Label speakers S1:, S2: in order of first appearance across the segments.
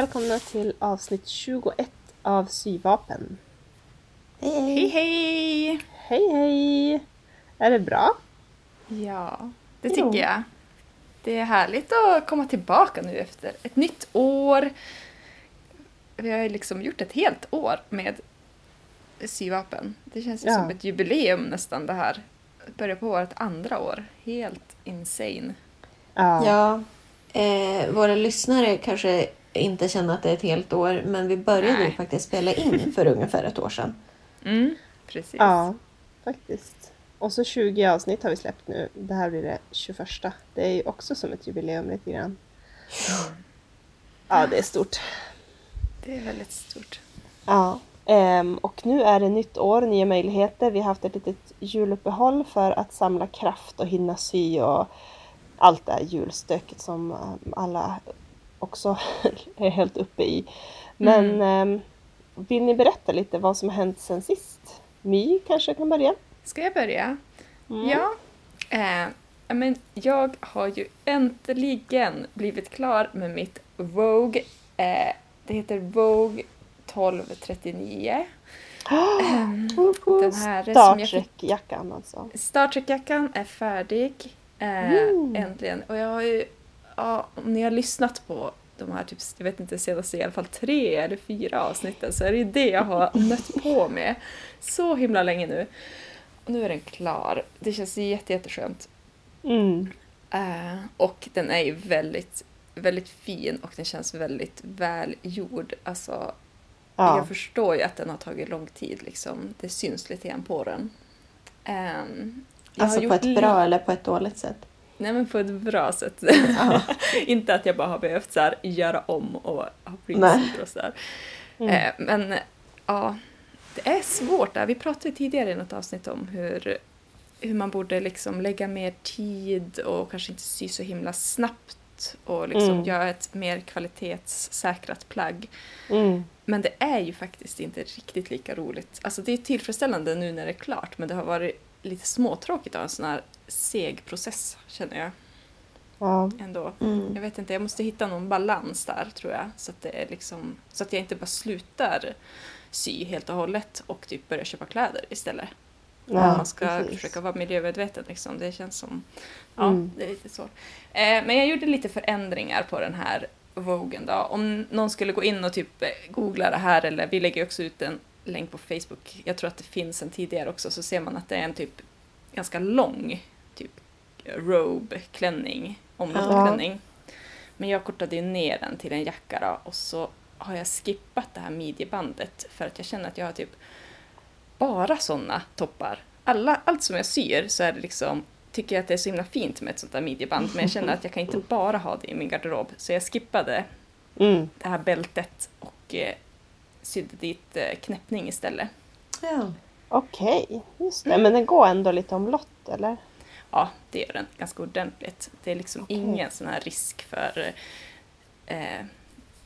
S1: Välkomna till avsnitt 21 av Syvapen.
S2: Hej hej!
S3: Hej hej!
S1: Hej! Är det bra?
S3: Ja, det
S1: Jo.
S3: tycker jag. Det är härligt att komma tillbaka nu efter ett nytt år. Vi har ju liksom gjort ett helt år med syvapen. Det känns ju
S1: Ja.
S3: som ett jubileum nästan det här. Börjar på vårt andra år. Helt insane.
S1: Ja.
S2: Ja, eh, våra lyssnare kanske inte känner att det är ett helt år, men vi började ju faktiskt spela in för ungefär ett år sedan.
S3: Mm, precis.
S1: ja, faktiskt. Och så 20 avsnitt har vi släppt nu. Det här blir det 21. Det är ju också som ett jubileum lite grann. Ja, det är stort.
S3: Det är väldigt stort.
S1: Ja. Ehm, och nu är det nytt år, nya möjligheter. Vi har haft ett litet juluppehåll för att samla kraft och hinna sy och allt det här julstöket som ehm, alla också är helt uppe i. Men ehm, vill ni berätta lite vad som har hänt sen sist? My kanske kan börja?
S3: Ska jag börja?
S1: Mm.
S3: Ja. Eh, men jag har ju äntligen blivit klar med mitt Vogue. Eh, det heter Vogue 1239. Ehm, den här
S1: Star Trek-jackan alltså.
S3: Star Trek-jackan är färdig. Eh,
S1: Mm.
S3: Äntligen. Och jag har ju, ja, om ni har lyssnat på de här typ, jag vet inte, senaste i alla fall tre eller fyra avsnitten så är det ju det jag har nött på med så himla länge nu. Och nu är den klar. Det känns jätte, jätteskönt.
S1: Mm.
S3: Eh, och den är ju väldigt, väldigt fin och den känns väldigt välgjord. Alltså,
S1: Ja.
S3: jag förstår ju att den har tagit lång tid liksom. Det syns lite grann på den. Har
S2: Alltså på ett bra eller på ett dåligt sätt.
S3: Nej men på ett bra sätt. Inte att jag bara har behövt så här, göra om och ha principer och sådär.
S1: Mm.
S3: Eh, men ja, det är svårt där. Vi pratade tidigare i något avsnitt om hur, hur man borde liksom lägga mer tid och kanske inte sy så himla snabbt och liksom
S1: Mm.
S3: göra ett mer kvalitetssäkrat plagg.
S1: Mm.
S3: Men det är ju faktiskt inte riktigt lika roligt. Alltså det är tillfredsställande nu när det är klart men det har varit lite småtråkigt att ha en sån här seg process känner jag
S1: Ja.
S3: ändå.
S2: Mm.
S3: Jag vet inte, jag måste hitta någon balans där tror jag. Så att, det är liksom, så att jag inte bara slutar sy helt och hållet och typ börjar köpa kläder istället. Om
S1: Ja,
S3: man ska
S1: precis.
S3: försöka vara miljömedveten liksom. Det känns som... Ja,
S1: Mm.
S3: det är lite så. Eh, men jag gjorde lite förändringar på den här Vogen då. Om någon skulle gå in och typ eh, googla det här eller vi lägger också ut en länk på Facebook. Jag tror att det finns en tidigare också så ser man att det är en typ ganska lång typ robe-klänning, omlottklänning. Men jag kortade ju ner den till en jacka då och så har jag skippat det här midjebandet för att jag känner att jag har typ bara sådana toppar. Alla, allt som jag syr så är det liksom, tycker jag att det är så himla fint med ett sånt där midjeband men jag känner att jag kan inte bara ha det i min garderob så jag skippade
S1: Mm.
S3: det här bältet och eh, sydde dit eh, knäppning istället.
S2: Ja.
S1: Okej, just
S3: Mm.
S1: det. Men den går ändå lite omlott eller?
S3: Ja, det gör den ganska ordentligt. Det är liksom
S1: Okej.
S3: ingen sån här risk för eh,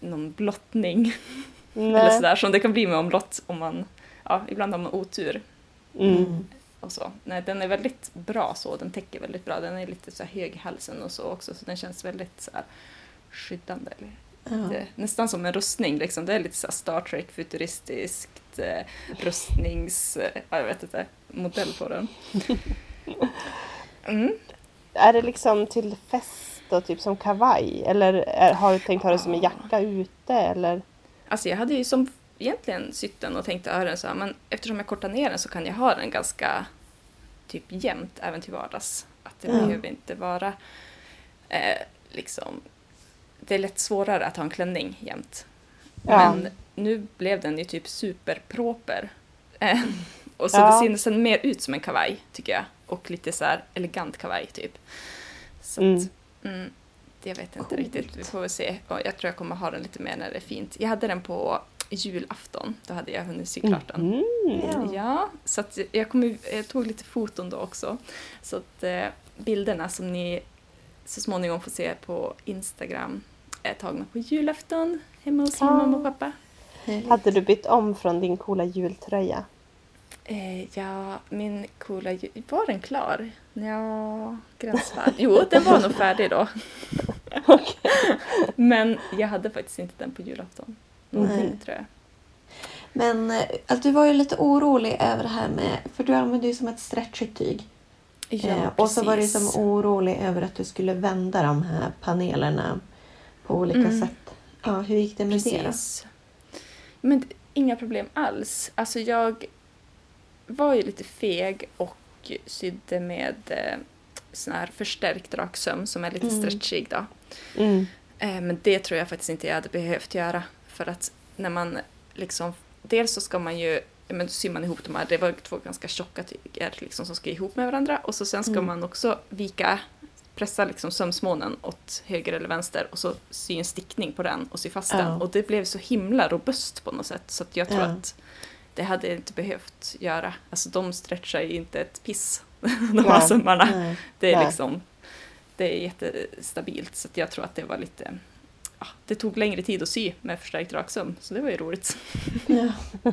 S3: någon blottning eller sådär som det kan bli med omlott om man, ja, ibland har man otur
S1: Mm.
S3: och så. Nej, den är väldigt bra så, den täcker väldigt bra. Den är lite så här hög i halsen och så också så den känns väldigt så här skyddande.
S2: Ja.
S3: det, nästan som en rustning liksom. Det är lite så här Star Trek futuristiskt eh, rustnings, eh, ja, jag vet inte, modell på den. Mm.
S1: Är det liksom till fest och typ som kavaj? Eller är, har du tänkt ha det som en jacka ute eller?
S3: Alltså jag hade ju som egentligen sytt den och tänkte ha den så här, men eftersom jag kortar ner den så kan jag ha den ganska typ jämnt även till vardags. Att det
S2: Ja.
S3: behöver inte vara eh, liksom, det är lätt svårare att ha en klänning jämt.
S1: Ja.
S3: Men nu blev den ju typ superproper. Eh, och så
S1: Ja.
S3: det ser nästan mer ut som en kavaj tycker jag. Och lite så här elegant kavaj typ. Så
S1: Mm.
S3: att, mm, det jag vet inte riktigt, vi får väl se. Och jag tror jag kommer ha den lite mer när det är fint. Jag hade den på julafton, då hade jag hunnit sy klart den.
S1: Mm.
S2: Ja.
S3: Så att jag, kommer, jag tog lite foton då också. Så att eh, bilderna som ni så småningom får se på Instagram är tagna på julafton hemma hos
S1: Ah.
S3: mamma och pappa.
S1: Hade du bytt om från din coola jultröja?
S3: Eh, ja, min coola Var den klar? Ja, gränsfärdig. Jo, den var nog färdig då. Men jag hade faktiskt inte den på julafton. Någonting
S2: Nej.
S3: tror jag.
S2: Men eh, alltså, du var ju lite orolig över det här med, för du använde ju som ett stretchigt tyg. Eh, och så var du
S3: precis.
S2: som orolig över att du skulle vända de här panelerna på olika
S3: Mm.
S2: sätt. Ja, hur gick det med det då?
S3: Precis. Men inga problem alls. Alltså jag var ju lite feg och sydde med eh, sån här förstärkt raksöm som är lite
S2: Mm.
S3: stretchig då.
S1: Mm.
S3: Eh, men det tror jag faktiskt inte jag hade behövt göra. För att när man liksom, dels så ska man ju, men då syr man ihop de här, det var två ganska tjocka tyger liksom som ska ihop med varandra och så sen ska
S2: Mm.
S3: man också vika, pressa liksom sömsmånen åt höger eller vänster och så sy en stickning på den och sy fast
S2: Ja.
S3: den. Och det blev så himla robust på något sätt så att jag tror
S2: Ja.
S3: att det hade jag inte behövt göra. Alltså de stretchar ju inte ett piss, de
S1: Nej.
S3: här sömmarna.
S2: Nej.
S3: Det är
S1: Nej.
S3: liksom det är jättestabilt så jag tror att det var lite ja, det tog längre tid att sy med förstärkt raksöm så det var ju roligt.
S2: Ja.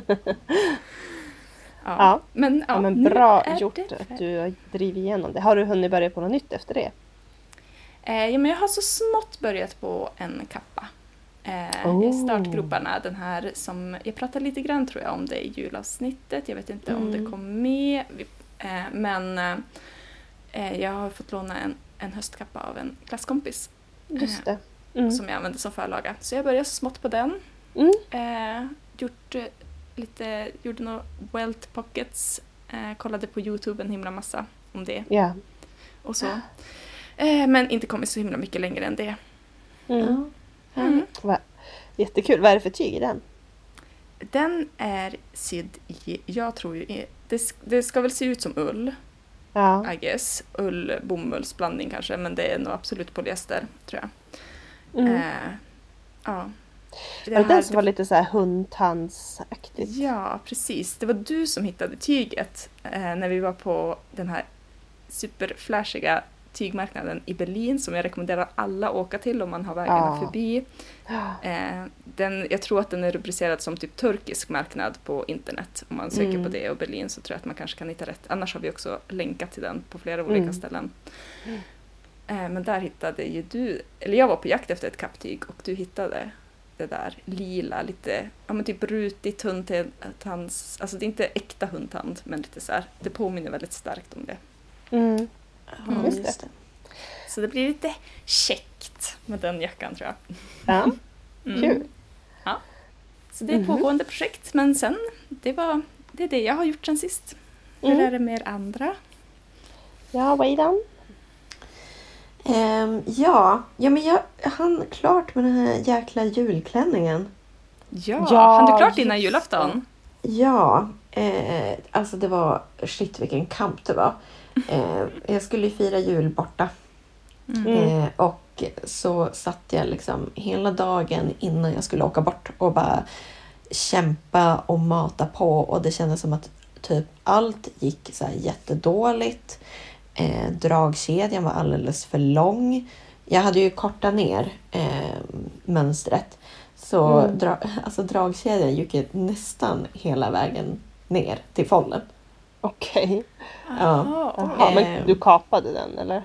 S3: Ja.
S1: Ja.
S3: Men, ja,
S1: Ja, men bra gjort
S3: det
S1: att du har drivit igenom det. Har du hunnit börja på något nytt efter det?
S3: Eh, ja, men jag har så smått börjat på en kappa. Eh,
S1: Oh.
S3: Startgroparna, den här som, jag pratade lite grann tror jag om det i julavsnittet, jag vet inte om det
S2: Mm.
S3: kom med. Vi- Eh, men eh, jag har fått låna en, en höstkappa av en klasskompis
S1: Just det. Mm.
S3: som jag använder som förlaga. Så jag började så smått på den.
S1: Mm.
S3: Eh, gjort eh, lite, gjorde några welt pockets, eh, kollade på Youtube en himla massa om det
S1: Ja.
S3: och så. Eh, men inte kommit så himla mycket längre än det.
S1: Mm.
S2: Ja.
S3: Mm.
S1: Va- Jättekul. Vad är det för tyg i den?
S3: Den är sydd i, jag tror ju, det, det ska väl se ut som ull,
S1: Ja.
S3: I guess. Ull, bomullsblandning kanske, men det är nog absolut polyester, tror jag.
S1: Mm.
S3: Eh, ja. Det
S1: var det den som var lite så här hundtandsaktigt?
S3: Ja, precis. Det var du som hittade tyget eh, när vi var på den här superflashiga tygmarknaden i Berlin som jag rekommenderar alla att åka till om man har vägarna
S1: Ja.
S3: förbi. Eh, den, jag tror att den är rubricerad som typ turkisk marknad på internet. Om man söker
S1: Mm.
S3: på det och Berlin så tror jag att man kanske kan hitta rätt. Annars har vi också länkat till den på flera olika
S1: Mm.
S3: ställen. Eh, men där hittade ju du, eller jag var på jakt efter ett kapptyg och du hittade det där lila, lite, ja men typ rutigt hundtands, alltså det är inte äkta hundtand men lite så här, det påminner väldigt starkt om det.
S1: Mm.
S2: Ja,
S1: Just
S2: det.
S3: Så det blir lite käckt med den jackan tror jag.
S1: Ja.
S3: Mm.
S1: Kul.
S3: Så det är ett
S1: Mhm.
S3: pågående projekt men sen, det var det är det jag har gjort sen sist. Hur
S1: Mm.
S3: är det med er andra?
S1: Ja, Weidan?
S2: Ehm, ja. ja, men jag hann klart med den här jäkla julklänningen.
S3: Ja,
S1: Ja,
S3: hann du klart innan julafton?
S2: Ja, eh, alltså det var shit vilken kamp det var. Eh, jag skulle ju fira jul borta
S3: Mm.
S2: eh, och så satt jag liksom hela dagen innan jag skulle åka bort och bara kämpa och mata på och det kändes som att typ allt gick så här jättedåligt. Eh, dragkedjan var alldeles för lång. Jag hade ju kortat ner eh, mönstret så
S1: Mm.
S2: dra, alltså dragkedjan gick ju nästan hela vägen ner till follen.
S1: Okej.
S2: Ja.
S3: Jaha,
S1: men du kapade den eller?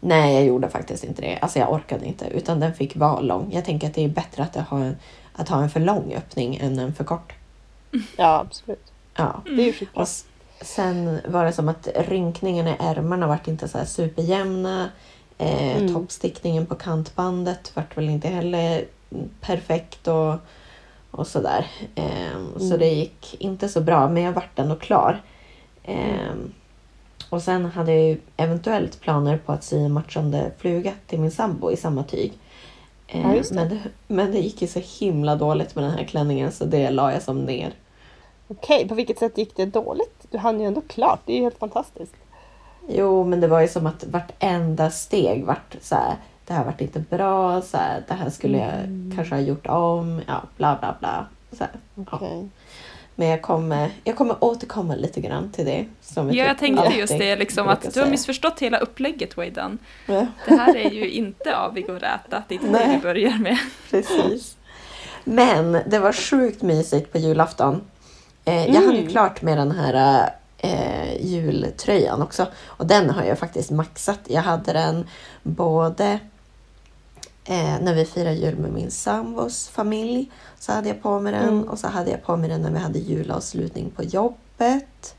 S2: Nej, jag gjorde faktiskt inte det. Alltså jag orkade inte utan den fick vara lång. Jag tänker att det är bättre att ha en, att ha en för lång öppning än en för kort.
S1: Ja, absolut.
S2: Ja.
S1: Det är ju skitbra.
S2: Och sen var det som att rynkningen i ärmarna vart inte så här superjämna. Eh,
S1: Mm.
S2: Toppstickningen på kantbandet vart väl inte heller perfekt och, och sådär. Eh, Så
S1: Mm.
S2: det gick inte så bra men jag vart ändå klar. Eh, och sen hade jag ju eventuellt planer på att sy en matchande fluga till min sambo i samma tyg.
S1: Ja, just det.
S2: men, det, men det gick ju så himla dåligt med den här klänningen så det la jag som ner.
S1: Okej, på vilket sätt gick det dåligt? Du hann ju ändå klart. Det är ju helt fantastiskt.
S2: Jo, men det var ju som att vartenda steg vart så här. Det här vart inte bra, så här, det här skulle jag
S1: Mm.
S2: kanske ha gjort om, ja bla bla bla. Så här.
S1: Okej.
S2: Men jag kommer, jag kommer återkomma lite grann till det. Som
S3: Ja, jag
S2: typ
S3: tänkte
S2: alltid
S3: just det, liksom, att du har missförstått hela upplägget Waydan.
S2: Ja,
S3: Det här är ju inte avig och räta, det är inte det vi börjar med.
S2: precis. Men det var sjukt mysigt på julafton. Eh, jag hade ju
S1: Mm.
S2: klart med den här eh, jultröjan också. Och den har jag faktiskt maxat. Jag hade den både eh, när vi firade jul med min sambos familj. Så hade jag på mig den
S1: Mm.
S2: och så hade jag på mig den när vi hade julavslutning på jobbet.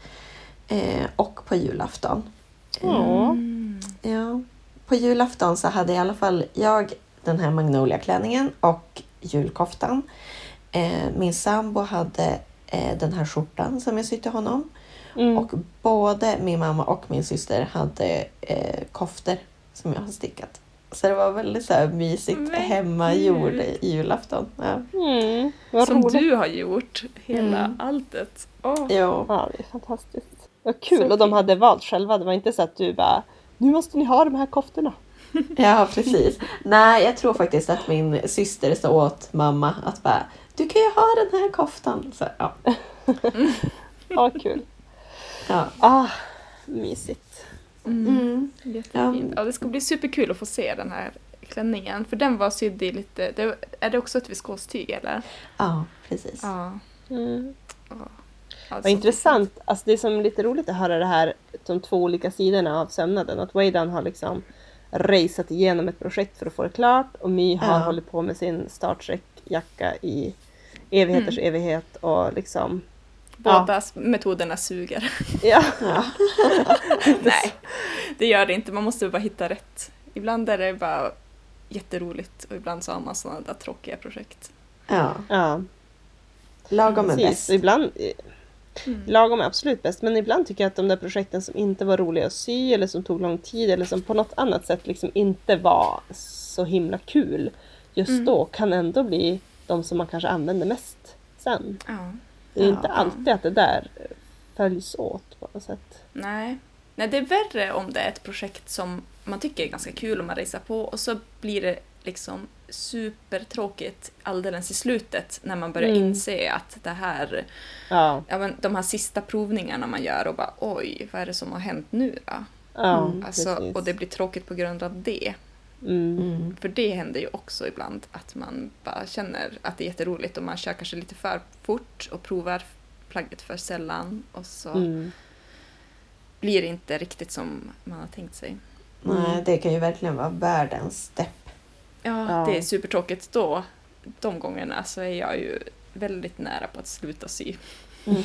S2: Eh, och på julafton.
S3: Mm.
S2: Ja. På julafton så hade i alla fall jag den här Magnolia-klänningen och julkoftan. Eh, min sambo hade eh, den här skjortan som jag sytt till honom.
S1: Mm.
S2: Och både min mamma och min syster hade eh, koftor som jag har stickat. Så det var väldigt så här mysigt
S3: Men
S2: hemmagjord
S3: gud.
S2: julafton. Ja.
S1: Mm. Vad
S3: Som
S1: roligt.
S3: du har gjort, hela
S2: Mm.
S3: alltet. Åh.
S2: Jo.
S1: Ja, det är fantastiskt. Vad kul.
S3: Så
S1: och de hade valt själva. Det var inte så att du bara nu måste ni ha de här koftorna.
S2: Ja, precis. Nej, jag tror faktiskt att min syster sa åt mamma att bara du kan ju ha den här koftan. Så, ja.
S1: Ja, kul.
S2: Ja.
S1: Ah, mysigt.
S3: Mm.
S2: Mm.
S3: Jättefint. Ja, det ska bli superkul att få se den här klänningen. För den var sydd i lite... Det, är det också ett viskostyg eller?
S2: ja, precis.
S3: Ja.
S1: Mm.
S3: ja
S1: Vad intressant. Alltså det är som lite roligt att höra det här, de två olika sidorna av sömnaden. Att Weidan har liksom raceat igenom ett projekt för att få det klart och My har
S2: Ja.
S1: hållit på med sin Star Trek-jacka i evigheters
S3: Mm.
S1: evighet och liksom...
S3: Båda metoderna suger.
S1: Ja,
S2: Ja.
S3: Nej, det gör det inte. Man måste bara hitta rätt. Ibland är det bara jätteroligt och ibland så har man sådana där tråkiga projekt.
S2: ja.
S1: ja
S2: Lagom är
S1: precis.
S2: bäst.
S1: Ibland,
S3: Mm.
S1: lagom är absolut bäst, men ibland tycker jag att de där projekten som inte var roliga att sy eller som tog lång tid eller som på något annat sätt liksom inte var så himla kul just
S3: Mm.
S1: då kan ändå bli de som man kanske använder mest sen.
S3: Ja.
S1: Det är
S2: Ja.
S1: inte alltid att det där följs åt på något sätt.
S3: Nej. Nej, det är värre om det är ett projekt som man tycker är ganska kul och man racear på och så blir det liksom supertråkigt alldeles i slutet när man börjar
S1: Mm.
S3: inse att det här,
S1: Ja,
S3: ja, men de här sista provningarna man gör och bara oj, vad är det som har hänt nu då?
S1: ja
S2: Mm,
S3: Alltså, och det blir tråkigt på grund av det.
S1: Mm.
S2: Mm.
S3: För det händer ju också ibland att man bara känner att det är jätteroligt och man kör kanske lite för fort och provar plagget för sällan och så
S1: Mm.
S3: blir det inte riktigt som man har tänkt sig.
S2: Nej, det kan ju verkligen vara världens depp.
S3: Ja,
S1: Ja.
S3: det är supertråkigt då. De gångerna så är jag ju väldigt nära på att sluta sy.
S2: Mm.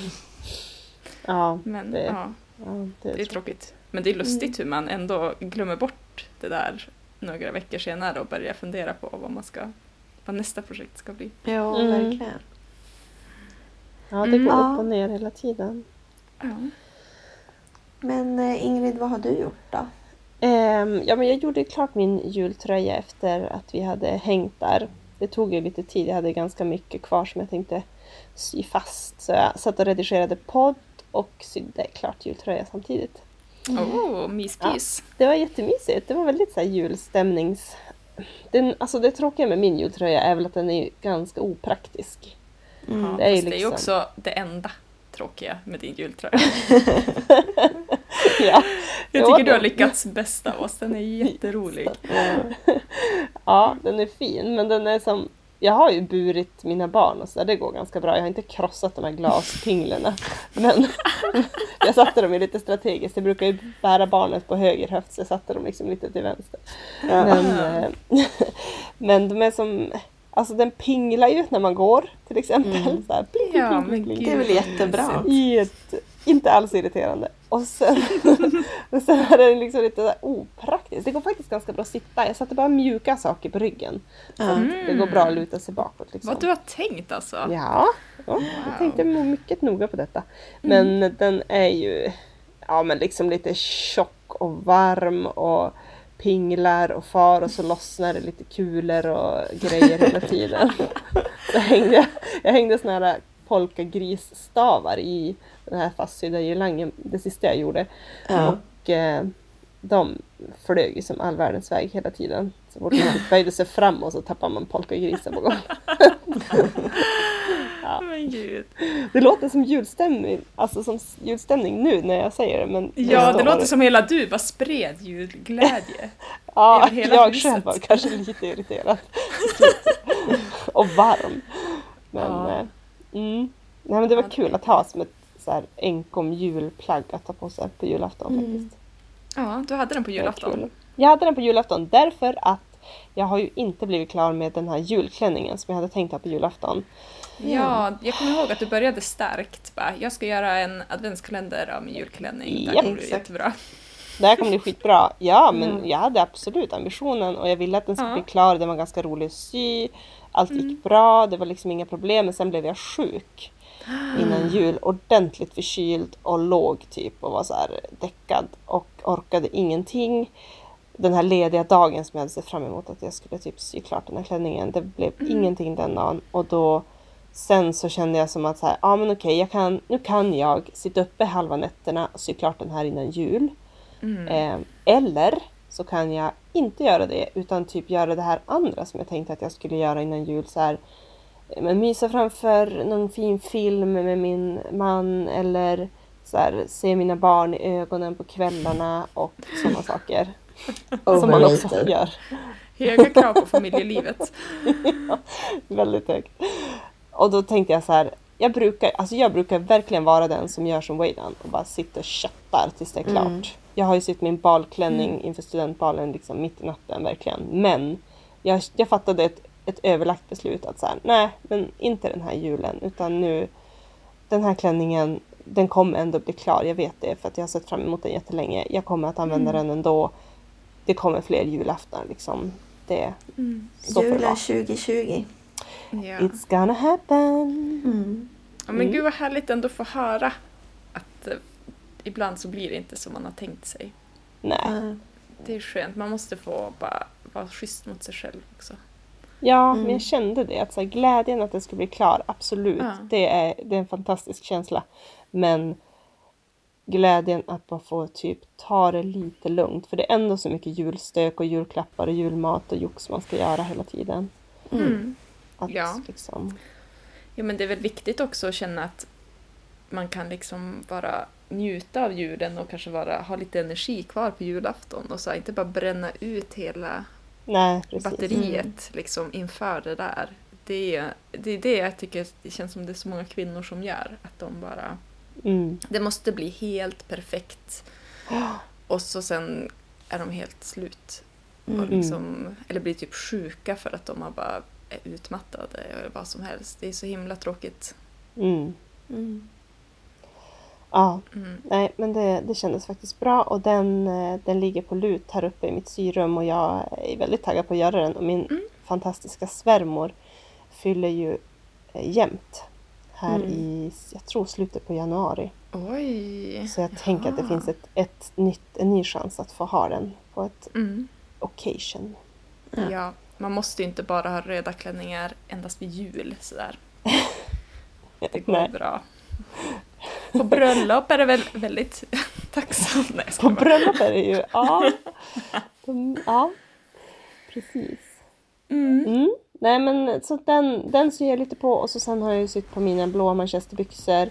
S1: Ja,
S3: Men
S1: Det-
S3: ja,
S1: ja, det
S3: det är
S1: jag.
S3: tråkigt. Men det är lustigt hur man ändå glömmer bort det där några veckor senare och börjar fundera på vad man ska vad nästa projekt ska bli.
S2: Ja,
S1: Mm.
S2: verkligen.
S1: Ja, det
S3: Mm.
S1: går
S2: Ja.
S1: upp och ner hela tiden.
S3: Ja.
S2: Men eh, Ingrid, vad har du gjort då?
S1: Ehm, ja, men jag gjorde klart min jultröja efter att vi hade hängt där. Det tog ju lite tid, jag hade ganska mycket kvar som jag tänkte sy fast. Så jag satt och redigerade podd och sydde klart jultröja samtidigt.
S3: Åh, myspys.
S1: Det var jättemysigt, det var väldigt så här julstämnings... Den, alltså det tråkiga med min jultröja är väl att den är ganska opraktisk.
S2: Mm.
S3: Ja,
S1: det är
S3: fast det är ju
S1: liksom-
S3: också det enda tråkiga med din jultröja.
S1: ja,
S3: Jag
S1: Ja,
S3: tycker du har lyckats bäst av oss, den är jätterolig.
S1: ja, den är fin men den är som... Jag har ju burit mina barn och så där, det går ganska bra. Jag har inte krossat de här glaspinglerna. Men jag satte dem ju lite strategiskt. Jag brukar ju bära barnet på höger höft så jag satte dem liksom lite till vänster.
S2: Ja.
S1: Men, eh, men de är som... Alltså den pinglar ju när man går till exempel.
S2: Mm.
S1: Så här, pling, pling,
S3: Ja,
S1: pling,
S3: men gud.
S2: Det är väl jättebra.
S1: Jätte, inte alls irriterande. Och sen, och sen är det liksom lite så opraktiskt. Det går faktiskt ganska bra att sitta. Jag satte bara mjuka saker på ryggen. Så
S2: Ja.
S1: att det går bra att luta sig bakåt. Liksom.
S3: Vad du har tänkt alltså.
S1: Ja, ja jag tänkte mycket noga på detta. Men den är ju ja, men liksom lite tjock och varm och pinglar och far och så lossnar det lite kulor och grejer hela tiden. Så hängde jag, jag hängde såna här polkagrisstavar i den här fastsydda girlangen, det sista jag gjorde.
S2: Ja.
S1: Och eh, de flög ju som all världens väg hela tiden. Så fort man böjde sig fram och så tappade man polkagrisar på gång. Ja.
S3: Men gud.
S1: Det låter som julstämning, alltså som julstämning nu när jag säger det. Men
S3: Ja, det låter som hela du bara spred julglädje.
S1: Ja,
S3: hela
S1: jag
S3: huset.
S1: själv var kanske lite irriterad. och varm. Men,
S3: Ja.
S1: eh, mm. Nej, men det var kul att ha som ett så här enkom julplagg att ta på sig på julafton
S2: Mm.
S1: faktiskt.
S3: Ja, du hade den på julafton.
S1: Jag hade den på julafton därför att jag har ju inte blivit klar med den här julklänningen som jag hade tänkt ha på julafton.
S3: Ja, jag kommer ihåg att du började starkt. Bara, jag ska göra en adventskalender av min julklänning. Det
S1: Ja,
S3: kommer bli jättebra.
S1: Det här kommer bli skitbra. Ja, men
S2: Mm.
S1: jag hade absolut ambitionen och jag ville att den skulle
S3: Ja.
S1: bli klar. Den var ganska rolig att sy. Allt
S3: Mm.
S1: gick bra, det var liksom inga problem. Men sen blev jag sjuk innan jul. Ordentligt förkyld och låg typ och var så här däckad och orkade ingenting. Den här lediga dagen som jag hade sett fram emot att jag skulle typ sy klart den här klänningen. Det blev
S3: Mm.
S1: ingenting den dagen och då Sen så kände jag som att så här, ja men okej, jag kan, nu kan jag sitta uppe halva nätterna och sy klart den här innan jul.
S3: Mm.
S1: Eh, eller så kan jag inte göra det utan typ göra det här andra som jag tänkte att jag skulle göra innan jul. Så här, men mysa framför någon fin film med min man eller så här, se mina barn i ögonen på kvällarna och sådana saker. Som man också
S2: Overrated.
S1: gör.
S3: Höga krav på familjelivet.
S1: Väldigt högt. Och då tänkte jag så här, jag brukar, alltså jag brukar verkligen vara den som gör som Wayland och bara sitter och köttar tills det är klart.
S2: Mm.
S1: Jag har ju sytt min balklänning inför studentbalen liksom mitt i natten verkligen. Men jag, jag fattade ett, ett överlagt beslut att så här, nej men inte den här julen utan nu den här klänningen den kommer ändå bli klar, jag vet det för att jag har sett fram emot den jättelänge. Jag kommer att använda den ändå. Det kommer fler julaftnar liksom. Det,
S3: Mm.
S1: så
S2: Julen
S1: vara.
S2: 2020.
S3: Ja.
S1: It's gonna happen.
S2: Mm.
S3: ja, men
S1: Mm.
S3: gud vad härligt ändå få höra att eh, ibland så blir det inte som man har tänkt sig.
S1: Nej.
S3: Det är skönt, man måste få bara vara schysst mot sig själv också.
S1: Ja,
S2: Mm.
S1: men jag kände det. Att så här, glädjen att det skulle bli klar, absolut.
S3: Ja.
S1: Det, är, det är en fantastisk känsla. Men glädjen att bara få typ ta det lite lugnt. För det är ändå så mycket julstök och julklappar och julmat och jox man ska göra hela tiden.
S2: Mm.
S3: Mm.
S1: Att
S3: Ja.
S1: liksom...
S3: Ja, men det är väl viktigt också att känna att man kan liksom bara njuta av julen och kanske bara ha lite energi kvar på julafton och så här, inte bara bränna ut hela
S1: Nej,
S3: batteriet liksom inför det där. Det är, det är det jag tycker det känns som det är så många kvinnor som gör. Att de bara...
S1: Mm.
S3: Det måste bli helt perfekt. Och så sen är de helt slut. Och
S2: Mm.
S3: liksom, eller blir typ sjuka för att de har bara är utmattade eller vad som helst. Det är så himla tråkigt.
S1: Mm. Ja,
S3: Mm.
S1: nej men det, det kändes faktiskt bra och den, eh, den ligger på lut här uppe i mitt syrum och jag är väldigt taggad på att göra den. Och min
S3: Mm.
S1: fantastiska svärmor fyller ju eh, jämt här
S2: Mm.
S1: i, jag tror slutet på januari.
S3: Oj!
S1: Så jag tänker att det finns ett, ett nytt, en ny chans att få ha den på ett
S3: Mm.
S1: occasion.
S2: Ja.
S3: Ja, man måste ju inte bara ha röda klänningar endast vid jul sådär. Det går
S1: Nej.
S3: bra. På bröllop är det väl väldigt tacksamt. Nej,
S1: På bröllop är det ju, ja. Ja, precis.
S3: Mm.
S1: Mm. Nej men så den, den syr jag lite på och så sen har jag ju sytt på mina blåa manchesterbyxor.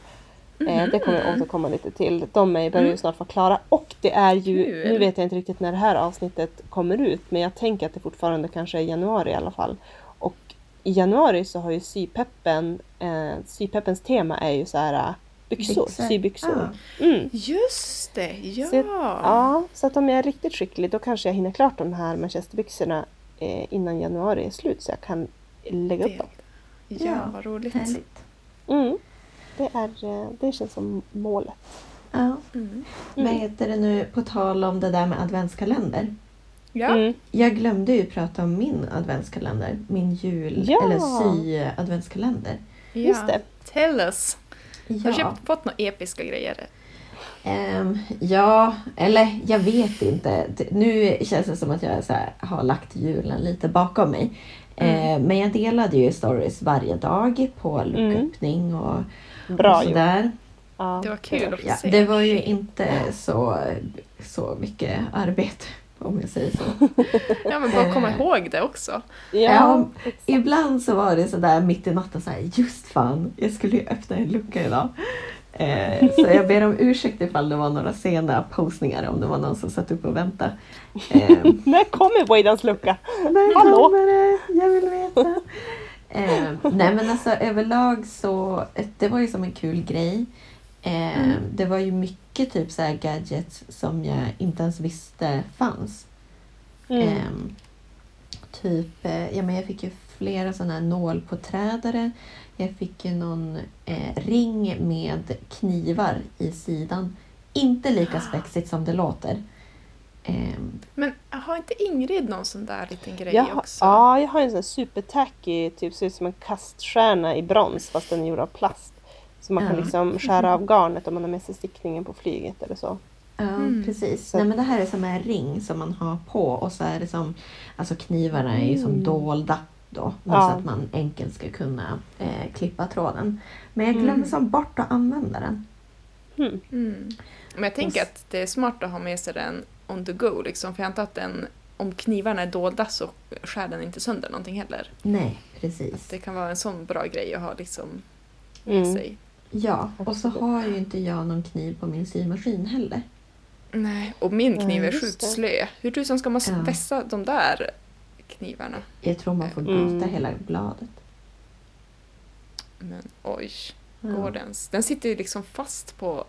S1: Eh, det kommer jag återkomma lite till. De är, börjar ju snart vara klara. Och det är ju,
S3: Kul.
S1: nu vet jag inte riktigt när det här avsnittet kommer ut, men jag tänker att det fortfarande kanske är januari i alla fall. Och i januari så har ju sypeppen, eh, sypeppens tema är ju så här byxor,
S2: Byxor.
S1: sybyxor.
S2: Ja.
S1: Mm.
S3: Just det, ja!
S1: Så, ja, så att om jag är riktigt skicklig då kanske jag hinner klart de här manchesterbyxorna eh, innan januari är slut så jag kan lägga upp
S3: Det,
S1: dem.
S3: ja,
S2: Ja,
S3: vad roligt.
S2: Härligt.
S1: Mm. Det, är, eh, det känns som målet.
S2: Ja.
S3: Mm.
S2: Vad heter det nu, på tal om det där med adventskalender.
S3: Ja,
S1: Mm.
S2: Jag glömde ju prata om min adventskalender. Min jul
S1: Ja.
S2: eller sy-adventskalender.
S1: Just det.
S3: Tell us! Har du
S2: Ja.
S3: köpt, fått några episka grejer?
S2: Ehm, ja, eller jag vet inte. Nu känns det som att jag så här, har lagt julen lite bakom mig. Ehm, men jag delade ju stories varje dag på lucköppning och,
S1: Bra
S2: och sådär.
S1: Ja,
S3: Det var kul att
S2: Ja,
S3: se.
S2: det var ju inte så, så mycket arbete om jag säger så.
S3: Ja, men bara komma
S2: Eh.
S3: ihåg det också.
S1: Ja,
S2: Ja. Ibland så var det sådär mitt i natten så här, just fan, jag skulle ju öppna en lucka idag. Eh, så jag ber om ursäkt ifall det var några sena postningar om det var någon som satt upp och väntade. Eh,
S1: När kommer Waydans lucka?
S2: när
S1: Hallå?
S2: kommer det? Jag vill veta. Eh, nej men alltså överlag så, eh, det var ju som en kul grej. Eh, Det var ju mycket typ så här gadgets som jag inte ens visste fanns.
S1: Mm.
S2: Ehm, typ, eh, ja men jag fick ju flera sådana här nålpåträdare. Jag fick ju någon eh, ring med knivar i sidan. Inte lika spexigt som det låter. Ehm,
S3: Men har inte Ingrid någon sån där liten grej
S1: Jag har,
S3: också?
S1: ja, jag har en sån supertacky, typ ser ut som en kaststjärna i brons fast den är gjord av plast. Så man kan liksom skära av garnet om man har med sig stickningen på flyget eller så.
S2: Ja,
S3: Mm.
S2: precis.
S1: Så-
S2: Nej, men det här är som en ring som man har på och så är det som, alltså knivarna är ju som
S1: Mm.
S2: dolda då,
S1: Ja.
S2: så att man enkelt ska kunna eh, klippa tråden. Men jag
S1: Mm.
S2: glömde som bort att använda den.
S1: Hmm.
S3: Mm. Men jag tänker att det är smart att ha med sig den on the go, liksom, för jag antar att den, om knivarna är dolda så skär den inte sönder någonting heller.
S2: Nej, precis.
S3: Det kan vara en sån bra grej att ha liksom med
S1: Mm.
S3: sig.
S2: Ja, och så har ju inte jag någon kniv på min symaskin heller.
S3: Nej, och min kniv är sjukt slö. Hur tusan ska man
S2: Ja.
S3: vässa de där knivarna?
S2: Jag tror man får
S1: Mm.
S2: byta hela bladet.
S3: Men oj,
S2: Ja.
S3: går den? Den sitter ju liksom fast på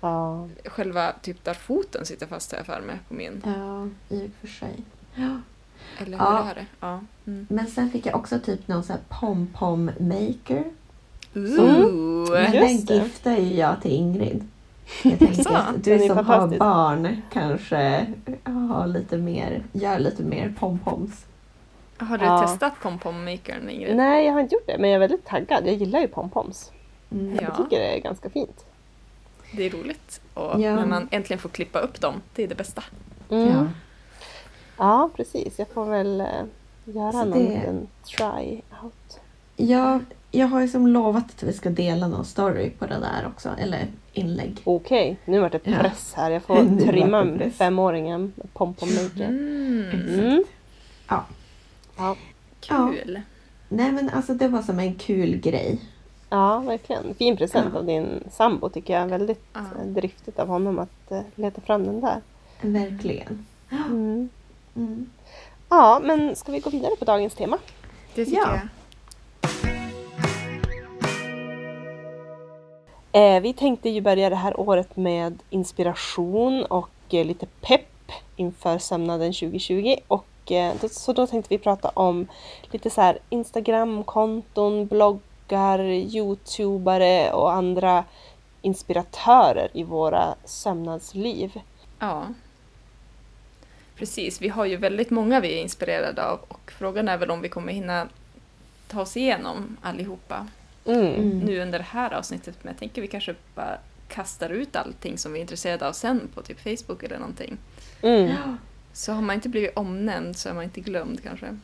S1: Ja.
S3: själva, typ där foten sitter fast jag för mig på min.
S2: Ja, i och för sig. Ja.
S3: Eller
S2: Ja.
S3: hur är det? Ja. Mm.
S2: Men sen fick jag också typ någon sån här pom-pom maker.
S3: Ooh.
S2: Men den
S1: Just
S2: giftade ju jag till Ingrid. Jag tänkte
S3: Så,
S2: att du som har barn kanske har lite mer, gör lite mer pompoms.
S3: Har du
S1: Ja.
S3: testat pompom-makern Ingrid?
S1: Nej, jag har inte gjort det, men jag är väldigt taggad. Jag gillar ju pompoms.
S2: Mm.
S3: Ja.
S1: Jag tycker det är ganska fint.
S3: Det är roligt. Och
S2: Ja.
S3: när man äntligen får klippa upp dem, det är det bästa.
S1: Mm.
S2: Ja.
S1: Ja. precis. Jag får väl eh, göra
S2: Så
S1: någon
S2: det-
S1: liten try out.
S2: Jag, jag har ju som lovat att vi ska dela någon story på det där också, eller inlägg.
S1: Okej, nu vart det
S2: Ja.
S1: press här. Jag
S2: Nu
S1: får
S2: det
S1: trimma femåringen med pompommaker.
S3: Mm.
S1: Mm.
S2: Ja.
S1: Ja.
S3: Kul.
S2: Nej men alltså det var som en kul grej.
S1: ja, verkligen. Fin present
S2: Ja.
S1: av din sambo tycker jag. Väldigt
S3: Ja.
S1: eh, driftigt av honom att eh, leta fram den där.
S2: Verkligen.
S1: Mm.
S2: Mm.
S1: Ja, men ska vi gå vidare på dagens tema?
S3: Det tycker
S2: Ja.
S3: jag.
S1: Eh, vi tänkte ju börja det här året med inspiration och eh, lite pepp inför sömnaden 2020. Och, eh, så då tänkte vi prata om lite så här Instagramkonton, bloggar, Youtubare och andra inspiratörer i våra sömnadsliv.
S3: Ja. Precis, vi har ju väldigt många vi är inspirerade av och frågan är väl om vi kommer hinna ta oss igenom allihopa
S1: Mm.
S2: Mm.
S3: nu under det här avsnittet. Men jag tänker vi kanske bara kastar ut allting som vi är intresserade av sen på typ Facebook eller någonting.
S1: Mm.
S2: Ja.
S3: Så har man inte blivit omnämnd så är man inte glömd kanske.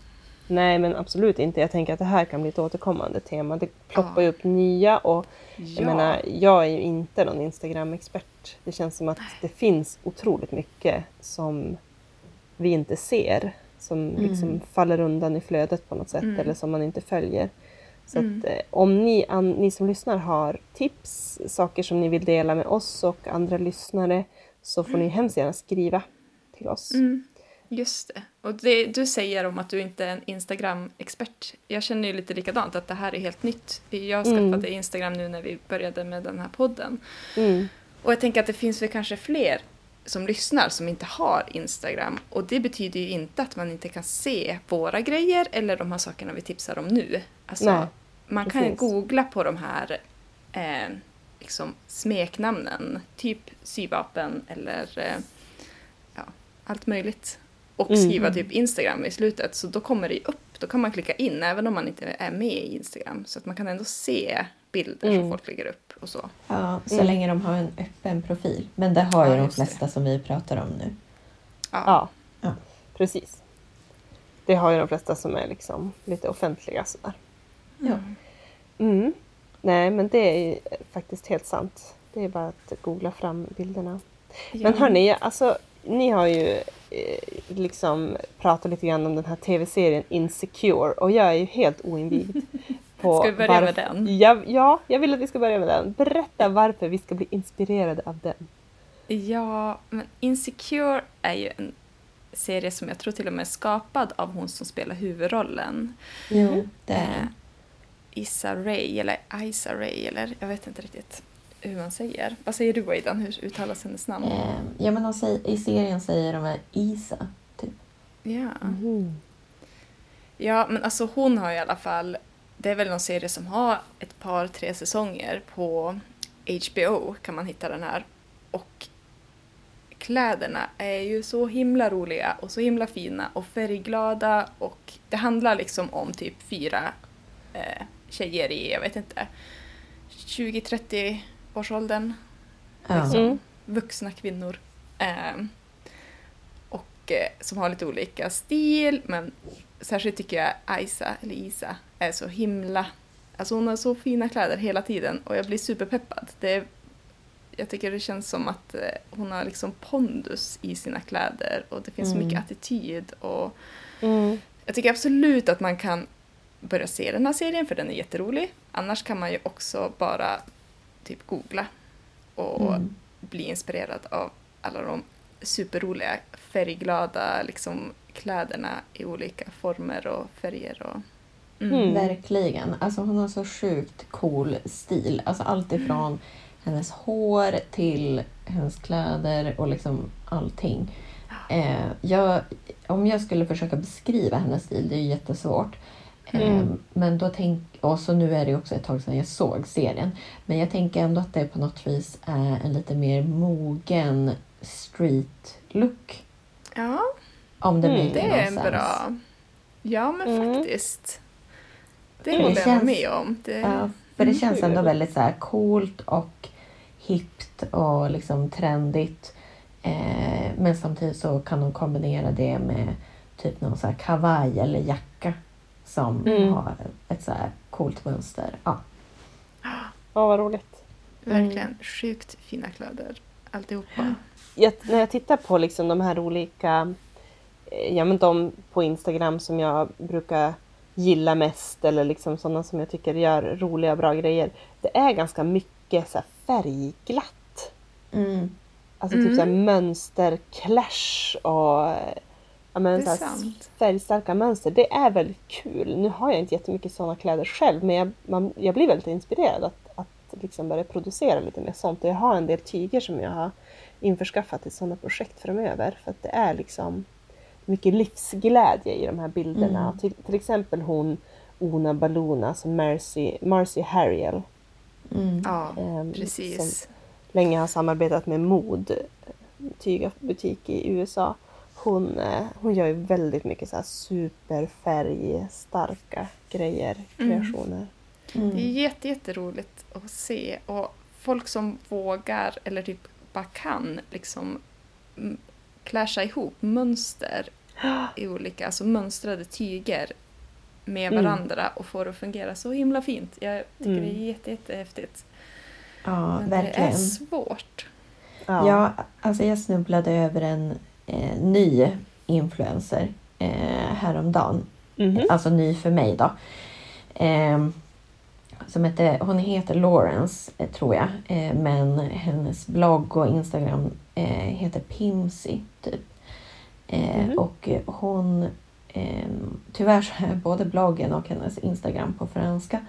S1: Nej men absolut inte. Jag tänker att det här kan bli ett återkommande tema. Det ploppar
S3: Ja.
S1: ju upp nya och
S3: Ja.
S1: Jag menar, jag är ju inte någon Instagram-expert. Det känns som att det finns otroligt mycket som vi inte ser. Som
S2: Mm.
S1: liksom faller undan i flödet på något sätt
S3: Mm.
S1: eller som man inte följer. Så
S3: Mm.
S1: att, eh, om ni, an, ni som lyssnar har tips, saker som ni vill dela med oss och andra lyssnare så får ni hemskt gärna skriva till oss.
S3: Mm, just det. Och det du säger om att du inte är en Instagram-expert. Jag känner ju lite likadant, att det här är helt nytt. Jag skaffade
S1: Mm.
S3: Instagram nu när vi började med den här podden.
S1: Mm.
S3: Och jag tänker att det finns väl kanske fler som lyssnar som inte har Instagram. Och det betyder ju inte att man inte kan se våra grejer eller de här sakerna vi tipsar om nu. Alltså,
S1: Nej,
S3: man kan
S1: precis.
S3: googla på de här eh, liksom smeknamnen, typ syvapen eller eh, ja, allt möjligt. Och
S1: Mm.
S3: skriva typ Instagram i slutet, så då kommer det upp. Då kan man klicka in även om man inte är med i Instagram. Så att man kan ändå se bilder som
S1: Mm.
S3: folk lägger upp och så.
S2: Ja, så
S1: Mm.
S2: länge de har en öppen profil. Men det har ju
S3: Ja,
S2: de
S3: just det.
S2: flesta som vi pratar om nu.
S1: Ja,
S2: Ja.
S1: precis. Det har ju de flesta som är liksom lite offentliga sådär.
S2: Ja.
S1: Mm. Nej, men det är ju faktiskt helt sant. Det är bara att googla fram bilderna. Men hörni, alltså, ni har ju eh, liksom pratat lite grann om den här tv-serien Insecure och jag är ju helt oinvigd. På
S3: Ska vi börja med
S1: varf-
S3: den?
S1: Ja, ja, jag vill att vi ska börja med den. Berätta varför vi ska bli inspirerade av den.
S3: Ja, men Insecure är ju en serie som jag tror till och med är skapad av hon som spelar huvudrollen.
S2: Jo, det är
S3: Eh. Issa Rae, eller Isa Rae, eller jag vet inte riktigt hur man säger. Vad säger du Aidan, hur uttalas hennes namn?
S2: Eh, Ja, men de säger, i serien säger de här Isa, typ.
S3: Ja.
S1: Mm.
S3: Ja, men alltså hon har i alla fall, det är väl någon serie som har ett par, tre säsonger på HBO kan man hitta den här. Och kläderna är ju så himla roliga och så himla fina och färgglada och det handlar liksom om typ fyra eh, tjejer i, jag vet inte, 20-30 årsåldern.
S2: Ja.
S3: Liksom,
S1: Mm.
S3: Vuxna kvinnor. Eh, och eh, som har lite olika stil, men särskilt tycker jag Aisa, eller Isa, är så himla... Alltså hon har så fina kläder hela tiden och jag blir superpeppad. Det är, jag tycker det känns som att eh, hon har liksom pondus i sina kläder och det finns så
S2: Mm.
S3: mycket attityd och
S1: Mm.
S3: jag tycker absolut att man kan börja se den här serien för den är jätterolig. Annars kan man ju också bara typ googla och
S2: Mm.
S3: bli inspirerad av alla de superroliga färgglada liksom, kläderna i olika former och färger. Och, mm.
S1: Mm.
S2: Verkligen. Alltså hon har så sjukt cool stil. Alltså allt ifrån hennes hår till hennes kläder och liksom allting. Eh, jag, om jag skulle försöka beskriva hennes stil, det är ju jättesvårt. Eh,
S1: Mm.
S2: Men då tänk, och så nu är det också ett tag sedan jag såg serien. Men jag tänker ändå att det på något vis är en lite mer mogen street look.
S3: Ja,
S2: Om det
S1: Mm,
S2: blir
S3: det är en bra... Ja, men
S1: Mm.
S3: faktiskt. Det
S1: Mm.
S3: håller jag
S2: känns-
S3: med om. Det,
S2: Ja, för det
S1: Mm.
S2: känns ändå väldigt så här coolt och hippt och liksom trendigt. Eh, men samtidigt så kan de kombinera det med typ någon så här kavaj eller jacka som
S1: Mm.
S2: har ett så här coolt mönster. Ja.
S1: Ja, vad roligt.
S3: Verkligen sjukt fina kläder alltihopa.
S1: Jag, när jag tittar på liksom de här olika, eh, ja men de på Instagram som jag brukar gilla mest eller liksom sådana som jag tycker gör roliga bra grejer. Det är ganska mycket så färgglatt.
S2: Mm.
S1: Alltså
S3: Mm.
S1: typ så här mönsterclash och ja, men så färgstarka mönster. Det är väldigt kul. Nu har jag inte jättemycket sådana kläder själv men jag, man, jag blir väldigt inspirerad att, att liksom börja producera lite mer sånt. Och jag har en del tyger som jag har införskaffat till sådana projekt framöver. För att det är liksom mycket livsglädje i de här bilderna.
S2: Mm.
S1: Till, till exempel hon Ona Baluna, alltså Marcy, Marcy Harriel.
S2: Mm.
S3: Ja,
S1: ehm,
S3: precis.
S1: som länge har samarbetat med Mod, tygabutik i USA. Hon, eh, hon gör ju väldigt mycket så här superfärgstarka grejer,
S3: Mm.
S1: kreationer.
S3: Det är
S2: Mm.
S3: jätte, jätteroligt att se och folk som vågar eller typ bara kan liksom mm, clasha ihop mönster i olika, alltså mönstrade tyger med
S1: Mm.
S3: varandra och få det att fungera så himla fint. Jag tycker
S1: Mm.
S3: det är jätte, jättehäftigt.
S2: Ja,
S3: Men det är
S2: verkligen.
S3: svårt.
S2: Ja. alltså jag snubblade över en eh, ny influencer eh, häromdagen.
S1: Mhm.
S2: Alltså ny för mig då. Eh, som heter, hon heter Lawrence eh, tror jag. Eh, men hennes blogg och Instagram eh, heter Pimsy typ.
S1: Mhm.
S2: Och hon eh, Tyvärr så är både bloggen och hennes Instagram på franska.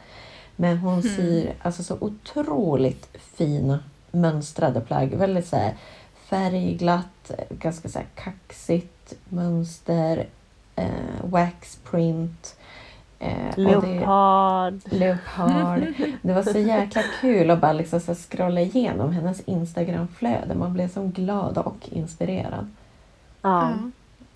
S2: Men hon
S3: Mm.
S2: syr alltså så otroligt fina mönstrade plagg. Väldigt så här färgglatt, ganska så här kaxigt mönster, eh, waxprint. Eh, och det-
S1: Leopard.
S2: Leopard. Det var så jäkla kul att bara liksom så scrolla igenom hennes Instagramflöde. Man blev så glad och inspirerad.
S1: Ja.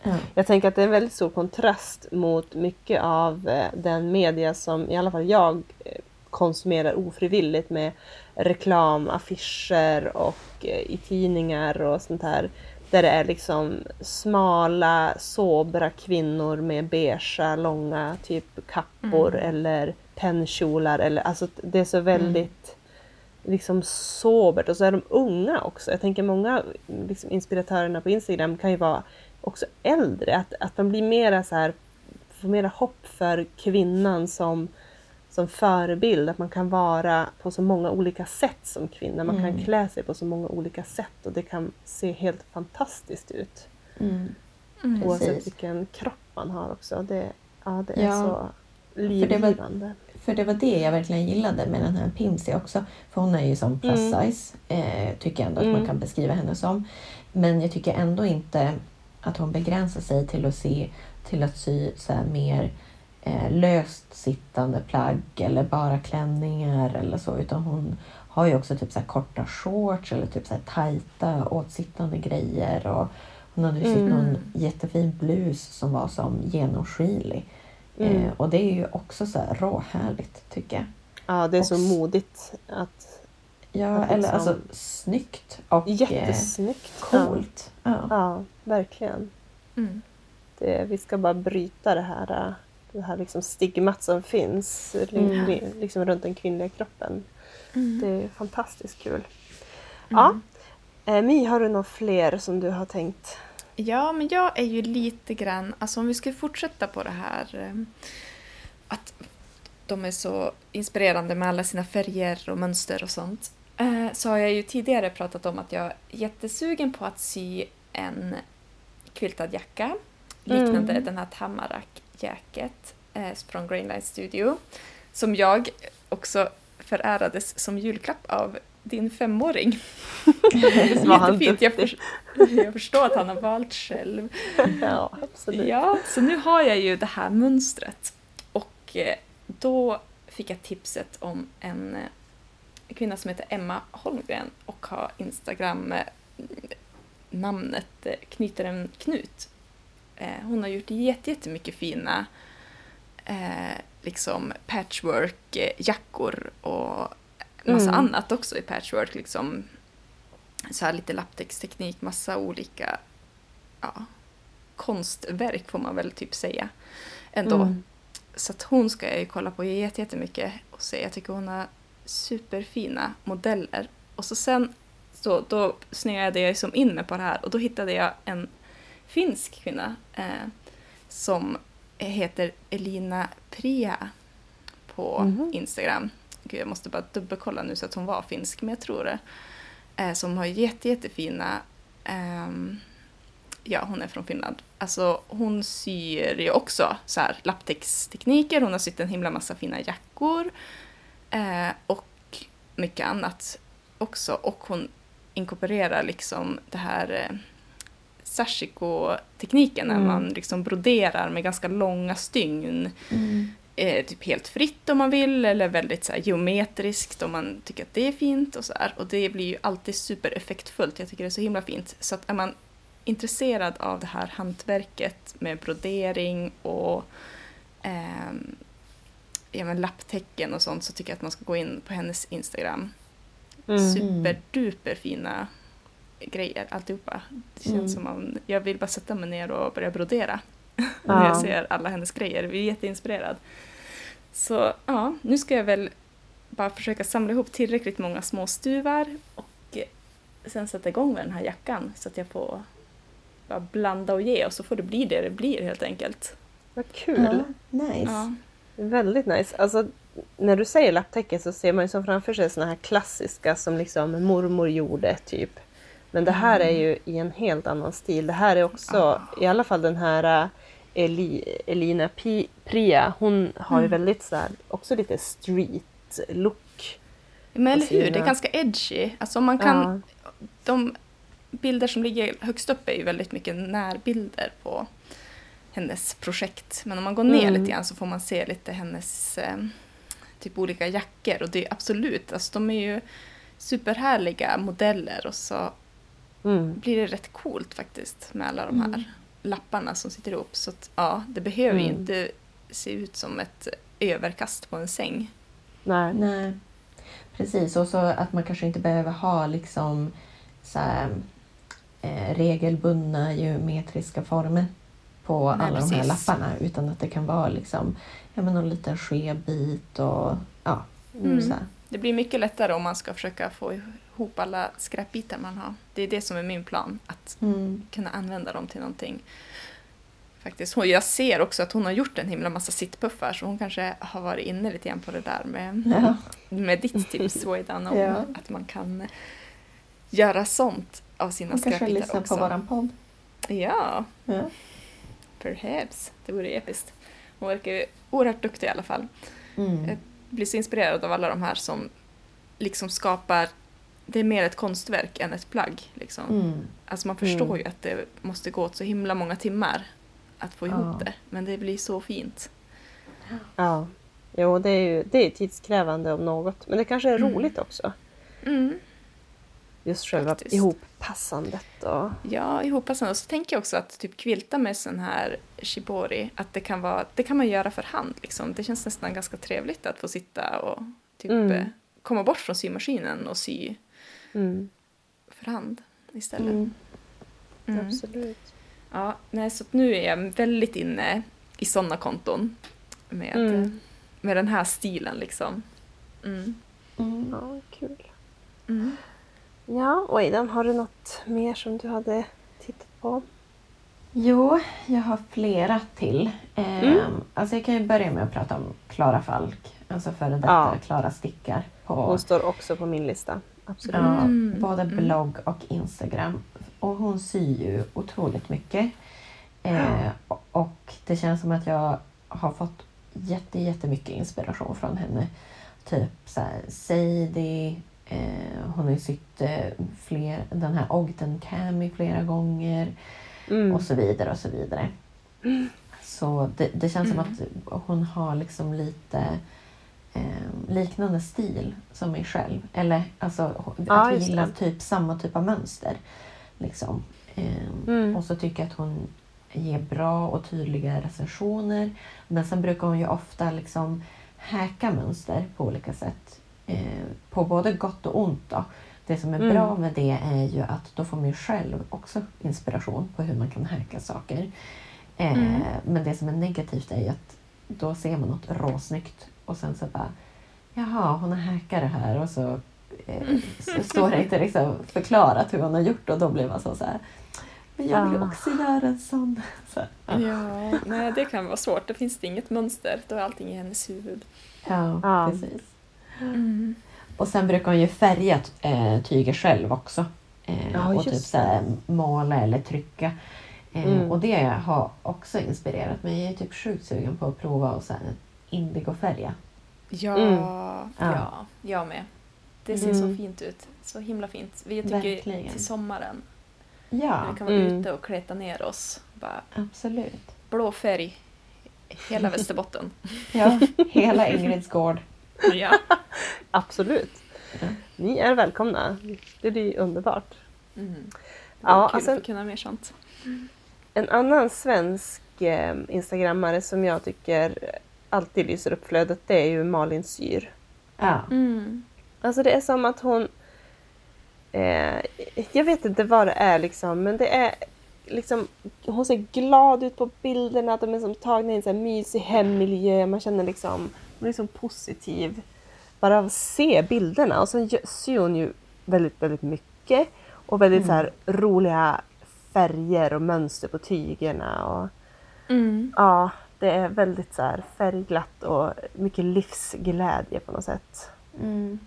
S2: Ja.
S1: Jag tänker att det är en väldigt stor kontrast mot mycket av eh, den media som i alla fall jag eh, konsumerar ofrivilligt med reklam, affischer och eh, i tidningar och sånt här. Där det är liksom smala, sobra kvinnor med beigea, långa typ kappor
S3: Mm.
S1: eller pennkjolar. Eller, alltså det är så väldigt liksom sobert och så är de unga också. Jag tänker många liksom, inspiratörerna på Instagram kan ju vara också äldre. Att, att man blir mera så här, får mera hopp för kvinnan som, som förebild. Att man kan vara på så många olika sätt som kvinna. Man kan
S2: Mm.
S1: klä sig på så många olika sätt och det kan se helt fantastiskt ut.
S2: Mm.
S3: Mm.
S2: Precis.
S1: Oavsett vilken kropp man har också. Det, ja, det är
S2: Ja,
S1: så livgivande.
S2: För det var det jag verkligen gillade med den här Pimsy också. För hon är ju som plus
S1: Mm.
S2: size, eh, tycker jag ändå att man
S1: Mm.
S2: kan beskriva henne som. Men jag tycker ändå inte att hon begränsar sig till att, se, till att sy så här mer eh, löst sittande plagg eller bara klänningar eller så utan hon har ju också typ så här korta shorts eller typ så här tajta åtsittande grejer. Och hon hade ju sytt
S1: Mm.
S2: någon jättefin blus som var som genomskinlig.
S1: Mm.
S2: Eh, och det är ju också så här råhärligt tycker jag.
S1: Ja, det är så
S2: Och s-
S1: modigt att
S2: Ja,
S1: Att
S2: eller
S1: liksom-
S2: alltså snyggt och eh,
S1: Jättesnyggt.
S2: coolt. Ja.
S1: Ja, ja verkligen.
S3: Mm.
S1: Det, vi ska bara bryta det här, äh, det här liksom stigmat som finns
S2: Mm.
S1: liksom runt den kvinnliga kroppen.
S3: Mm.
S1: Det är fantastiskt kul. Ja. Eh, My, har du några fler som du har tänkt?
S3: Ja, men jag är ju lite grann, alltså om vi ska fortsätta på det här eh, att de är så inspirerande med alla sina färger och mönster och sånt. eh, Så har jag ju tidigare pratat om att jag är jättesugen på att sy en quiltad jacka liknande
S1: Mm.
S3: den här Tamarack jacket eh, från Grainline Studio som jag också förärades som julklapp av din femåring. Jättefint. Jag, för, jag förstår att han har valt själv.
S1: Ja, absolut.
S3: Ja, så nu har jag ju det här mönstret. Och eh, då fick jag tipset om en eh, kvinna som heter Emma Holmgren och har Instagram eh, namnet Knyter en knut. Eh, Hon har gjort jätte- jättemycket fina eh, liksom patchwork-jackor och massa
S1: Mm.
S3: annat också i patchwork. Liksom, så här lite lapptäcksteknik, massa olika ja, konstverk får man väl typ säga ändå.
S1: Mm.
S3: Så att hon ska jag ju kolla på jätte- jättemycket och se. Jag tycker hon har superfina modeller. Och så sen så då snöade jag som in mig på det här och då hittade jag en finsk kvinna eh, som heter Elina Priya på
S1: Mhm.
S3: Instagram. Gud, jag måste bara dubbelkolla nu så att hon var finsk, men jag tror det. Eh, som har jätte, jättefina ehm, ja, hon är från Finland. Alltså hon syr ju också så här lapptäckstekniker, hon har sytt en himla massa fina jackor eh, och mycket annat också. Och hon inkorporerar liksom det här eh, sashiko-tekniken när
S1: Mm.
S3: man liksom broderar med ganska långa stygn.
S2: Mm.
S3: Eh, typ helt fritt om man vill eller väldigt så här, geometriskt om man tycker att det är fint och så här. Och det blir ju alltid supereffektfullt. Jag tycker det är så himla fint. Så att är man intresserad av det här hantverket med brodering och ehm, ja, men lapptäcken och sånt så tycker jag att man ska gå in på hennes Instagram.
S1: Mm.
S3: Superduper fina grejer alltihopa. Det känns
S2: Mm.
S3: som om jag vill bara sätta mig ner och börja brodera. när jag
S1: Ja.
S3: ser alla hennes grejer. Jag blir jätteinspirerad. Så ja, nu ska jag väl bara försöka samla ihop tillräckligt många små stuvar och sen sätta igång med den här jackan så att jag får bara blanda och ge och så får det bli det det blir helt enkelt.
S1: Vad kul!
S2: Ja, nice.
S3: Ja.
S1: Väldigt nice. Alltså, när du säger lapptäcke så ser man ju som framför sig såna här klassiska som liksom mormor gjorde, typ. Men det här är ju i en helt annan stil. Det här är också, i alla fall den här äh, Eli, Elina Pi, Priya, hon har ju
S3: Mm.
S1: väldigt så här, också lite street look.
S3: Men eller hur, det är ganska edgy. Alltså man kan,
S1: Ja.
S3: de bilder som ligger högst upp är ju väldigt mycket närbilder på hennes projekt. Men om man går ner
S1: Mm.
S3: lite grann så får man se lite hennes eh, typ olika jackor. Och det är absolut, alltså de är ju superhärliga modeller och så
S1: Mm.
S3: blir det rätt coolt faktiskt med alla de här
S2: Mm.
S3: lapparna som sitter ihop. Så att, ja, det behöver ju
S1: Mm.
S3: inte se ut som ett överkast på en säng.
S1: Nej.
S2: Nej, precis. Och så att man kanske inte behöver ha liksom så här, eh, regelbundna geometriska former på
S3: Nej,
S2: alla de här
S3: precis.
S2: lapparna. Utan att det kan vara liksom, ja, men någon liten skebit och ja,
S3: Mm.
S2: så här.
S3: Det blir mycket lättare om man ska försöka få ihop alla skräpbitar man har. Det är det som är min plan, att
S2: Mm.
S3: kunna använda dem till någonting. Faktiskt. Jag ser också att hon har gjort en himla massa sittpuffar så hon kanske har varit inne lite grann på det där med,
S2: Ja.
S3: med ditt tips Waidan om
S2: Ja.
S3: att man kan göra sånt av sina
S2: Hon kanske
S3: skräpbitar
S2: lyssnar
S3: också.
S2: på våran podd.
S3: Ja,
S2: Ja.
S3: perhaps. Det vore episkt. Hon verkar oerhört duktig i alla fall.
S2: Mm.
S3: Jag blir så inspirerad av alla de här som liksom skapar det är mer ett konstverk än ett plagg. Liksom.
S2: Mm.
S3: Alltså man förstår
S1: Mm.
S3: ju att det måste gå åt så himla många timmar att få ihop
S2: Ja.
S3: det. Men det blir så fint.
S1: Ja. Jo, det är ju det är tidskrävande om något. Men det kanske är
S3: Mm.
S1: roligt också.
S3: Mm.
S1: Just själva
S3: Faktiskt.
S1: ihoppassandet och...
S3: Ja, ihoppassande. Och så tänker jag också att typ kvilta med sån här shibori, att det kan, vara, det kan man göra för hand. Liksom. Det känns nästan ganska trevligt att få sitta och typ
S1: Mm.
S3: eh, komma bort från symaskinen och sy
S1: Mm.
S3: för hand istället.
S1: Mm.
S3: Mm.
S1: Absolut.
S3: Ja, nej, så att nu är jag väldigt inne i sådana konton med,
S1: Mm.
S3: med den här stilen liksom. Mm.
S2: Mm.
S1: Ja, kul.
S3: Mm.
S1: Ja, och Aidan, har du något mer som du hade tittat på?
S2: Jo, jag har flera till. Eh,
S1: Mm.
S2: Alltså jag kan ju börja med att prata om Klara Falk. Alltså före detta
S1: Ja.
S2: Klara Stickar. På,
S1: Hon står också på min lista. Absolut.
S2: ja,
S3: Mm.
S2: både
S3: Mm.
S2: blogg och Instagram. Och hon syr ju otroligt mycket. Eh, och- det känns som att jag har fått jätte, jättemycket inspiration från henne. Typ så här, Sadie, eh, hon har ju sytt eh, fler, den här Ogden Cami flera gånger.
S1: Mm.
S2: och så vidare och så vidare. Så det, det känns
S3: Mm.
S2: som att hon har liksom lite eh, liknande stil som mig själv. Eller alltså att
S1: Ja,
S2: vi
S1: just
S2: gillar typ samma typ av mönster. Liksom. Eh,
S1: Mm.
S2: Och så tycker jag att hon ger bra och tydliga recensioner. Men sen brukar hon ju ofta liksom hacka mönster på olika sätt. Eh, på både gott och ont. Då. Det som är
S1: Mm.
S2: bra med det är ju att då får man ju själv också inspiration på hur man kan hacka saker. Eh,
S3: Mm.
S2: Men det som är negativt är ju att då ser man något råsnyggt och sen så bara Jaha, hon har hackat det här och så, eh, så står det inte liksom förklarat hur hon har gjort och då blir man så, så här Men jag vill ju
S1: Ah.
S2: också göra en sån. Så, ja.
S3: Ja, nej det kan vara svårt. Det finns det inget mönster, då är allting i hennes huvud.
S2: Ja,
S1: Ja.
S2: precis.
S3: Mm.
S2: Och sen brukar hon ju färga eh, tyger själv också. Eh,
S1: Ja,
S2: och typ så här, måla eller trycka. Eh,
S1: Mm.
S2: Och det har också inspirerat mig. Jag är typ sjukt sugen på att prova och så här indigofärga.
S3: Ja,
S1: Mm.
S3: ja,
S2: Ja.
S3: jag med. Det ser
S1: Mm.
S3: så fint ut. Så himla fint. Vi tycker
S2: Verkligen.
S3: till sommaren,
S2: Ja,
S3: när vi kan vara
S1: Mm.
S3: ute och kleta ner oss. Bara
S2: absolut.
S3: blå färg, hela Västerbotten.
S2: Ja, hela Ingrids gård.
S3: ja.
S1: Absolut.
S2: Ja.
S1: Ni är välkomna. Det blir underbart.
S3: Mm.
S1: Ja,
S3: Ja, kul
S1: alltså-
S3: att kunna mer sånt.
S1: En annan svensk eh, instagrammare som jag tycker alltid lyser upp flödet det är ju Malin Syr.
S2: Ja.
S3: Mm.
S1: Alltså det är som att hon... Eh, jag vet inte vad det är liksom, men det är liksom... Hon ser glad ut på bilderna, att de är som tagna i en så här mysig hemmiljö. Man känner liksom... Hon är liksom positiv bara av att se bilderna. Och sen syr hon ju väldigt, väldigt mycket. Och väldigt så här roliga färger och mönster på tygerna. Och,
S3: Mm.
S1: ja, det är väldigt så här färgglatt och mycket livsglädje på något sätt.
S2: Mm.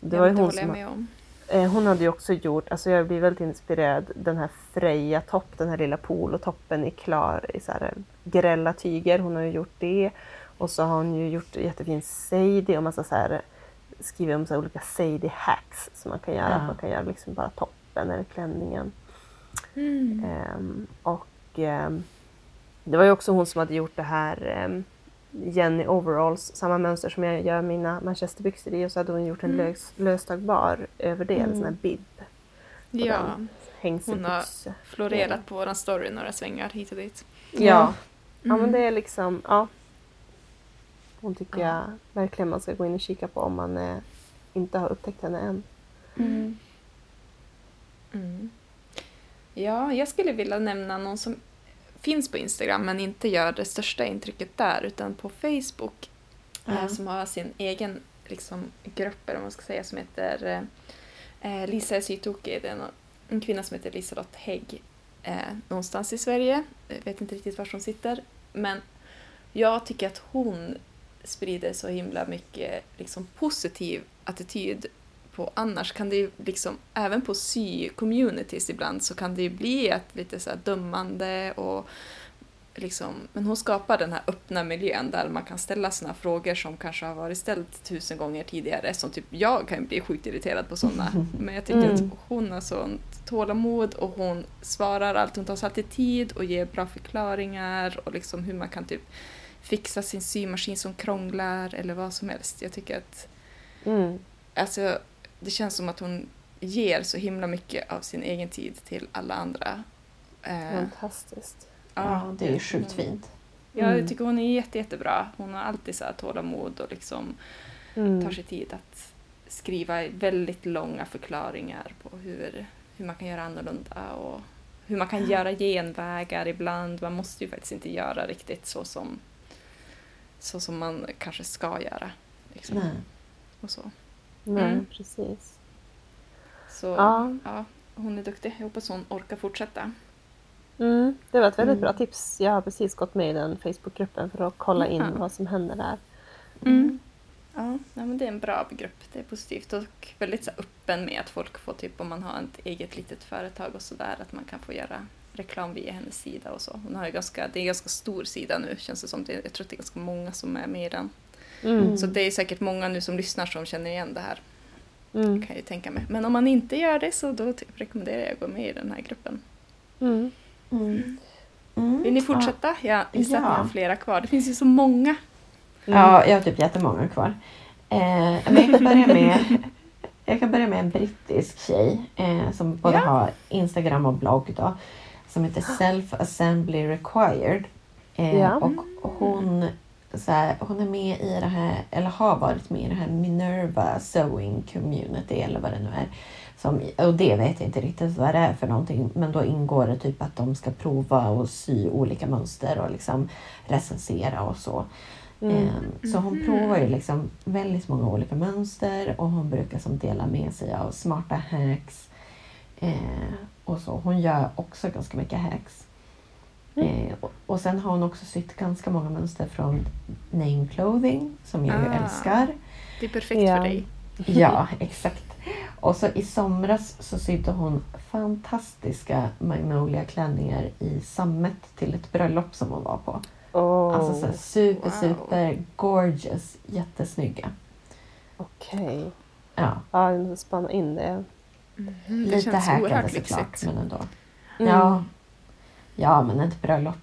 S1: Det var ju hon som...
S3: med om.
S1: Eh, hon hade ju också gjort, alltså jag blir väldigt inspirerad, den här Freja topp, den här lilla polotoppen i klar i så här grälla tyger. Hon har ju gjort det. Och så har hon ju gjort jättefin Sadie och massa så här, skrivit om så här olika Sadie hacks som man kan göra.
S2: Ja.
S1: Man kan göra liksom bara toppen eller klänningen.
S3: Mm.
S1: Ehm, och ehm, det var ju också hon som hade gjort det här ehm, Jenny Overalls, samma mönster som jag gör mina manchesterbyxor i och så hade hon gjort en
S3: Mm.
S1: lös, löstagbar över det, en sån här
S2: Mm.
S1: bib.
S3: Ja,
S1: den. Hängselbyxa.
S3: florerat på våran story några svängar hit och dit.
S1: Ja. ja,
S3: Mm.
S1: men det är liksom, ja. Hon tycker
S2: Ja.
S1: jag verkligen man ska gå in och kika på om man eh, inte har upptäckt henne än.
S2: Mm.
S3: Mm. Ja, jag skulle vilja nämna någon som finns på Instagram men inte gör det största intrycket där utan på Facebook.
S2: Ja.
S3: Som har sin egen liksom, grupp, eller man ska säga, som heter eh, eh, Lisa är sytokig. Det är en, en kvinna som heter Liselott Hägg eh, någonstans i Sverige. Jag vet inte riktigt var hon sitter. Men jag tycker att hon sprider så himla mycket liksom, positiv attityd på annars kan det ju liksom, även på sy-communities ibland så kan det ju bli ett lite så dömande och liksom, men hon skapar den här öppna miljön där man kan ställa såna frågor som kanske har varit ställt tusen gånger tidigare som typ jag kan bli sjukt irriterad på sådana. Men jag tycker
S1: Mm.
S3: att hon har sånt tålamod och hon svarar allt, hon tar sig alltid tid och ger bra förklaringar och liksom hur man kan typ fixa sin symaskin som krånglar eller vad som helst. Jag tycker att
S1: Mm.
S3: alltså, det känns som att hon ger så himla mycket av sin egen tid till alla andra. Eh,
S1: Fantastiskt.
S2: Ja, det är ju sjukt fint.
S3: Ja,
S1: Mm.
S3: jag tycker hon är jätte, jättebra. Hon har alltid så här tålamod och liksom tar
S1: Mm.
S3: sig tid att skriva väldigt långa förklaringar på hur, hur man kan göra annorlunda och hur man kan göra genvägar ibland. Man måste ju faktiskt inte göra riktigt så som, så som man kanske ska göra. Liksom.
S2: Nej.
S3: Och så.
S1: Nej,
S3: Mm.
S1: precis.
S3: så
S1: Ja.
S3: ja, hon är duktig. Jag hoppas hon orkar fortsätta.
S1: Mm. Det var ett väldigt
S2: Mm.
S1: bra tips. Jag har precis gått med i den Facebookgruppen för att kolla in vad som händer där.
S3: Mm. Ja, nej, men det är en bra grupp. Det är positivt och väldigt så här, öppen med att folk får, typ om man har ett eget litet företag och sådär, att man kan få göra reklam via hennes sida och så. Hon har ju ganska, det är en ganska stor sida nu känns det som. Det, jag tror att det är ganska många som är med i den.
S1: Mm.
S3: Så det är säkert många nu som lyssnar som känner igen det här,
S1: Mm.
S3: kan jag tänka mig. Men om man inte gör det så då typ rekommenderar jag att gå med i den här gruppen.
S1: Mm.
S2: Mm. Mm.
S3: Vill ni fortsätta? Jag gissar att ni
S2: Ja.
S3: har flera kvar. Det finns ju så många.
S2: Ja, jag har typ jättemånga kvar. Eh, men jag kan börja med jag kan börja med en brittisk tjej eh, som både
S3: Ja.
S2: har Instagram och blogg då. Som heter Self Assembly Required. Eh,
S1: Ja.
S2: Och hon, så här, hon är med i det här, eller har varit med i det här Minerva Sewing Community eller vad det nu är. Som, och det vet jag inte riktigt vad det är för någonting. Men då ingår det typ att de ska prova och sy olika mönster och liksom recensera och så.
S1: Mm.
S2: Ehm, Så hon
S3: Mhm.
S2: provar ju liksom väldigt många olika mönster och hon brukar som dela med sig av smarta hacks. Eh, och så. Hon gör också ganska mycket hacks. Eh, och, sen har hon också sytt ganska många mönster från Name Clothing som jag ju
S3: Ah.
S2: älskar.
S3: Det är perfekt
S1: Ja.
S3: för dig.
S2: Ja, exakt. Och så i somras så sydde hon fantastiska Magnolia-klänningar i sammet till ett bröllop som hon var på.
S1: Åh,
S2: Alltså så super,
S3: Wow.
S2: super gorgeous. Jättesnygga.
S1: okej.
S2: Ja,
S1: Ja, jag måste spana in det.
S3: Mhm, Det
S2: lite
S3: oerhört
S2: såklart,
S3: lyxigt.
S2: men ändå.
S1: Mm.
S2: Ja. Ja, men ett bröllop.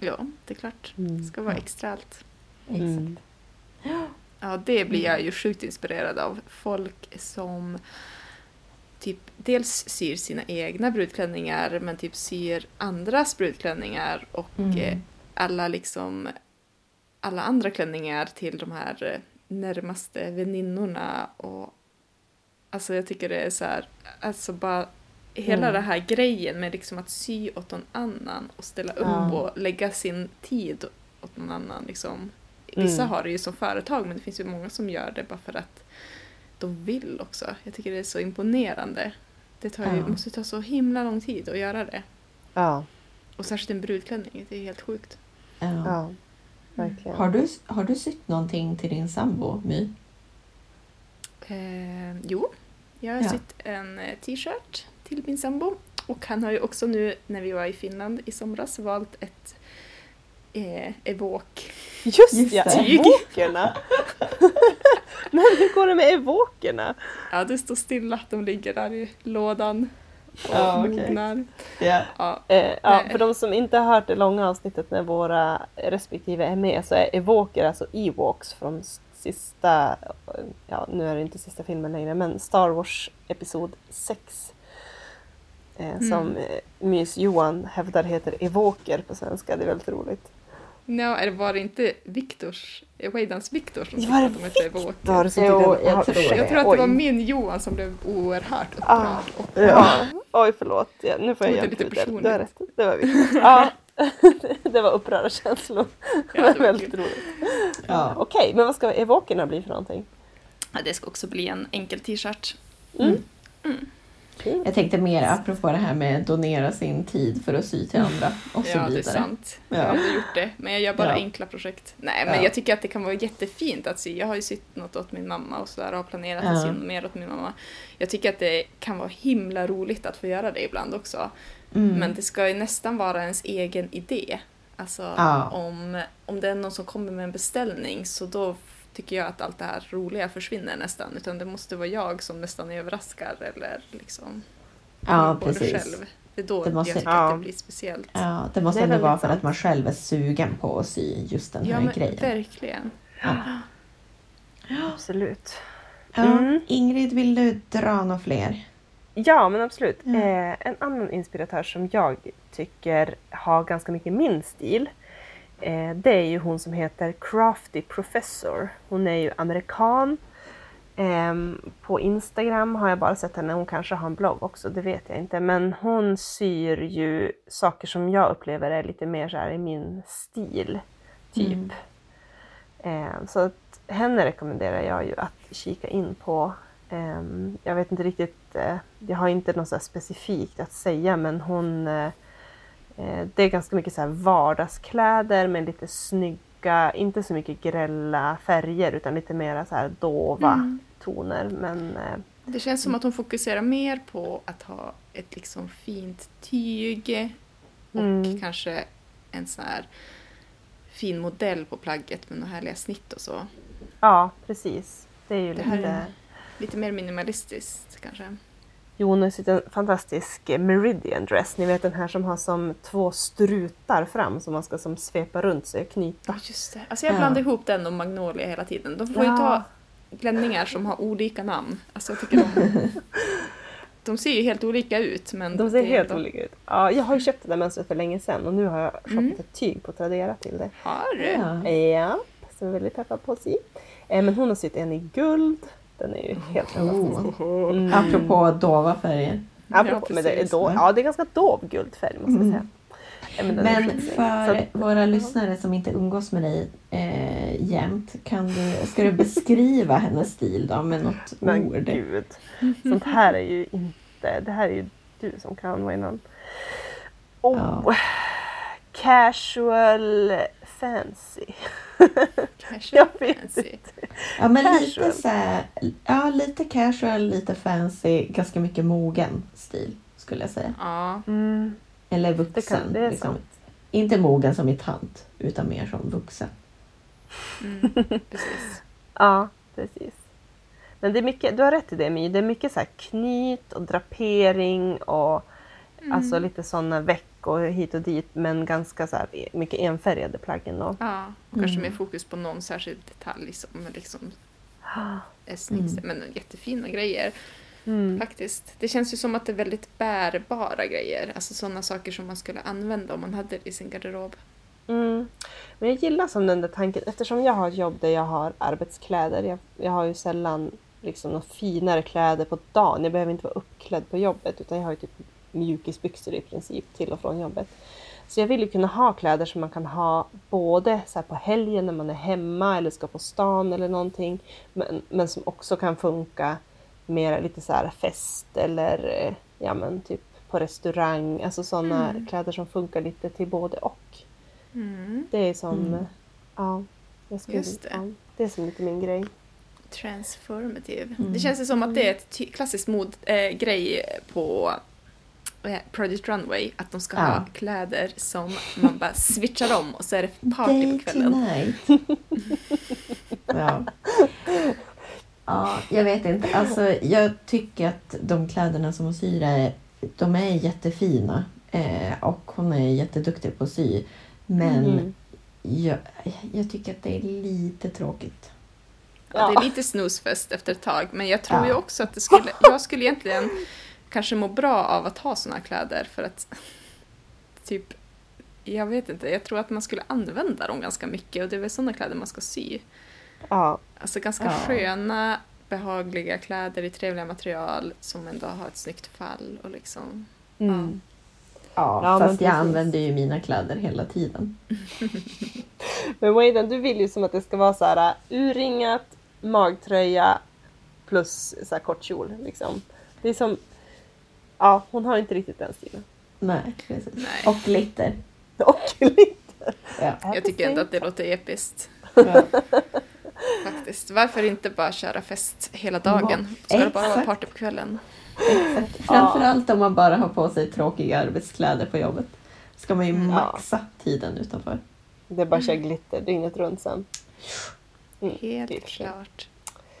S3: Ja, det är klart.
S1: Mm.
S3: Det ska vara extra allt.
S2: Exakt.
S1: Mm.
S3: Ja, det blir jag ju sjukt inspirerad av. Folk som typ dels syr sina egna brudklänningar men typ syr andras brudklänningar och
S2: Mm.
S3: eh, alla liksom alla andra klänningar till de här eh, närmaste väninnorna och alltså jag tycker det är så här, alltså bara hela
S2: Mm.
S3: den här grejen med liksom att sy åt någon annan och ställa upp
S2: Ja.
S3: och lägga sin tid åt någon annan liksom. Vissa
S1: Mm.
S3: har det ju som företag men det finns ju många som gör det bara för att de vill också. Jag tycker det är så imponerande. Det tar ju,
S2: Ja.
S3: måste ta så himla lång tid att göra det.
S1: Ja,
S3: Och särskilt en brudklänning, det är helt sjukt.
S2: Ja.
S1: ja. Verkligen.
S2: Har, du, har du sytt någonting till din sambo, My?
S3: Eh, jo, jag har
S2: Ja.
S3: sytt en eh, t-shirt till min sambo. Och han har ju också nu när vi var i Finland i somras valt ett eh, evok.
S1: Just,
S2: Just
S1: ja,
S2: det.
S1: evokerna! Men hur går det med evokerna?
S3: Ja, det står stilla, de ligger där i lådan och
S2: Ja, okej.
S3: mognar.
S2: Ja.
S3: Ja,
S1: Eh, ja,
S3: Nej.
S1: för de som inte har hört det långa avsnittet när våra respektive är med så är evoker alltså Ewoks från sista, ja nu är det inte sista filmen längre, men Star Wars Episod 6. Eh,
S3: Mm.
S1: Som eh, Mys Johan hävdar heter evoker på svenska, det är väldigt roligt.
S3: no, är det var det inte Viktors, eh, Waydans Viktor som
S1: Det var
S3: att de hette evok?
S1: Då, så
S2: Jo, jag
S1: ja,
S2: tror
S1: ursäkta,
S3: Jag tror att det var min Johan som blev oerhört upprörd.
S1: Ah,
S3: och
S1: Ja, oj förlåt, ja, nu får jag
S3: det lite
S1: hjälpa dig. Du har
S3: personligt.
S1: rätt, det var. Ja, det var upprörda känslor.
S3: Ja,
S1: det
S3: det
S1: var väldigt roligt.
S2: Ja.
S1: Okej, men vad ska evokerna bli för någonting?
S3: Ja, det ska också bli en enkel t-shirt.
S1: Mm.
S2: Jag tänkte mer apropå det här med donera sin tid för att sy till andra och så
S3: Ja, det är
S2: vidare.
S3: sant. Jag
S2: Ja.
S3: har ändå gjort det, men jag gör bara
S2: Ja.
S3: enkla projekt. Nej, men
S2: Ja.
S3: jag tycker att det kan vara jättefint att sy. Jag har ju sytt något åt min mamma och sådär och har planerat att
S2: Ja.
S3: sy mer åt min mamma. Jag tycker att det kan vara himla roligt att få göra det ibland också.
S2: Mm.
S3: Men det ska ju nästan vara ens egen idé. Alltså
S2: Ja.
S3: om, om det är någon som kommer med en beställning så då tycker jag att allt det här roliga försvinner nästan. Utan det måste vara jag som nästan överraskar eller liksom
S2: Ja, precis.
S3: själv. Det är då
S2: Det måste-
S3: jag tycker
S1: Ja.
S3: att det blir speciellt.
S2: Ja, det måste
S1: Det
S2: ändå vara för
S1: sant.
S2: att man själv är sugen på att sy just den
S3: Ja,
S2: här
S3: men
S2: grejen.
S3: verkligen.
S2: Ja.
S1: Absolut.
S2: Ja,
S1: Mm.
S2: Ingrid, vill du dra några fler?
S1: Ja, men absolut.
S2: Ja.
S1: Eh, en annan inspiratör som jag tycker har ganska mycket min stil. Eh, det är ju hon som heter Crafty Professor. Hon är ju amerikan. Ehm, på Instagram har jag bara sett henne, hon kanske har en blogg också, det vet jag inte. Men hon syr ju saker som jag upplever är lite mer så här i min stil. Typ.
S2: Mm.
S1: Ehm, så att henne rekommenderar jag ju att kika in på. Ehm, jag vet inte riktigt, eh, jag har inte något specifikt att säga men hon eh, eh, det är ganska mycket så här vardagskläder med lite snygga, inte så mycket grälla färger utan lite mer så här dova
S3: Mm.
S1: toner. Men eh,
S3: Det känns som att hon fokuserar mer på att ha ett liksom fint tyg och
S1: Mm.
S3: kanske en sån här fin modell på plagget med några härliga snitt och så.
S1: ja, precis. Det är ju
S3: Det
S1: lite...
S3: är- Lite mer minimalistiskt kanske.
S1: Jon har sytt en fantastisk Meridian dress. Ni vet den här som har som två strutar fram som man ska som svepa runt sig och knyta.
S3: Ja, just det. Alltså jag
S2: Ja.
S3: blandar ihop den och Magnolia hela tiden. De får
S1: Ja.
S3: ju ta klänningar som har olika namn. Alltså jag tycker de... De ser ju helt olika ut men...
S1: De ser helt
S3: ändå-
S1: olika ut. Ja, jag har ju köpt det där mönstret för länge sedan och nu har jag shoppat
S3: Mm.
S1: ett tyg på Tradera till det.
S3: Har du?
S2: Ja.
S1: Ja, som jag är väldigt peppad på att sy. Eh, Men hon har sytt en i guld. Den är ju helt fantastisk. Mm.
S2: Apropå dova färger.
S1: Apropå,
S3: Ja,
S1: men det är då, ja, det är ganska dov guldfärg måste jag
S2: Mm.
S1: säga. Ja, men
S2: för
S1: att-
S2: våra lyssnare som inte umgås med dig eh, jämt, kan du, ska du beskriva hennes stil då med något
S1: Men
S2: ord?
S1: gud, sånt här är ju inte, det här är ju du som kan innan. Oh,
S2: Ja.
S1: casual fancy.
S3: Casual
S1: Jag vet
S3: fancy.
S2: Ja, men
S1: Casual.
S2: lite så här, ja, lite casual, lite fancy, ganska mycket mogen stil skulle jag säga.
S3: Ja,
S1: Mm,
S2: Eller
S1: det,
S2: vuxen.
S1: kan, det är
S2: liksom. Inte mogen som i tant, utan mer som vuxen.
S3: mm, precis.
S1: Ja, precis. Men det är mycket, du har rätt i det My, det är mycket så här knyt och drapering och
S3: Mm.
S1: alltså lite sådana veckor hit och dit men ganska så här mycket enfärgade plagg ändå.
S3: Ja, och kanske
S2: Mm.
S3: mer fokus på någon särskild detalj som liksom är snygg.
S2: Mm.
S3: Men jättefina grejer
S1: Mm.
S3: faktiskt. Det känns ju som att det är väldigt bärbara grejer. Alltså sådana saker som man skulle använda om man hade det i sin garderob.
S1: Mm. Men jag gillar som den där tanken, eftersom jag har ett jobb där jag har arbetskläder. Jag, jag har ju sällan liksom några finare kläder på dagen. Jag behöver inte vara uppklädd på jobbet utan jag har ju typ mjukisbyxor i princip till och från jobbet. Så jag vill ju kunna ha kläder som man kan ha både så här på helgen när man är hemma eller ska på stan eller någonting. Men, men som också kan funka mer lite så här fest eller eh, ja men typ på restaurang. Alltså sådana
S3: Mm.
S1: kläder som funkar lite till både och.
S3: Mm.
S1: Det är som...
S2: Mm.
S1: Ja, jag skulle,
S3: Just det.
S1: Ja, det är som lite min grej.
S3: Transformative.
S2: Mm.
S3: Det känns ju som att det är ett klassiskt mod, äh, grej på eh, Project Runway. Att de ska
S2: Ja.
S3: ha kläder som man bara switchar om och så är det party
S2: Day
S3: på kvällen.
S2: tonight. ja. ja, jag vet inte. Alltså, jag tycker att de kläderna som hon syr är, de är jättefina. Eh, och hon är jätteduktig på att sy. Men
S1: Mm.
S2: jag, jag tycker att det är lite tråkigt.
S3: Ja, det är lite snusfest efter ett tag, men jag tror
S2: Ja.
S3: ju också att det skulle, jag skulle egentligen kanske må bra av att ha såna här kläder för att typ, jag vet inte, jag tror att man skulle använda dem ganska mycket och det är väl såna kläder man ska sy.
S1: Ja,
S3: Alltså ganska
S2: Ja.
S3: sköna, behagliga kläder i trevliga material som ändå har ett snyggt fall och liksom,
S1: mm.
S2: Ja,
S1: Ja, men
S2: fast jag använder ju mina kläder hela tiden.
S1: Men Waden, du vill ju som att det ska vara så här uh, urringat, magtröja plus så här kort kjol. Liksom. Det är som... Ja, hon har inte riktigt den stilen.
S2: Nej, precis.
S3: Nej.
S2: Och glitter.
S1: Och lite.
S2: Ja.
S3: jag tycker ändå att det låter episkt.
S2: Ja.
S3: Faktiskt. Varför inte bara köra fest hela dagen? Ska det bara vara
S2: exakt.
S3: party på kvällen?
S2: Exakt. Framförallt om man bara har på sig tråkiga arbetskläder på jobbet. Ska man ju
S3: Mm.
S2: maxa tiden utanför.
S1: Det är bara att köra glitter dygnet runt sen. Mm, det är
S3: Helt klart.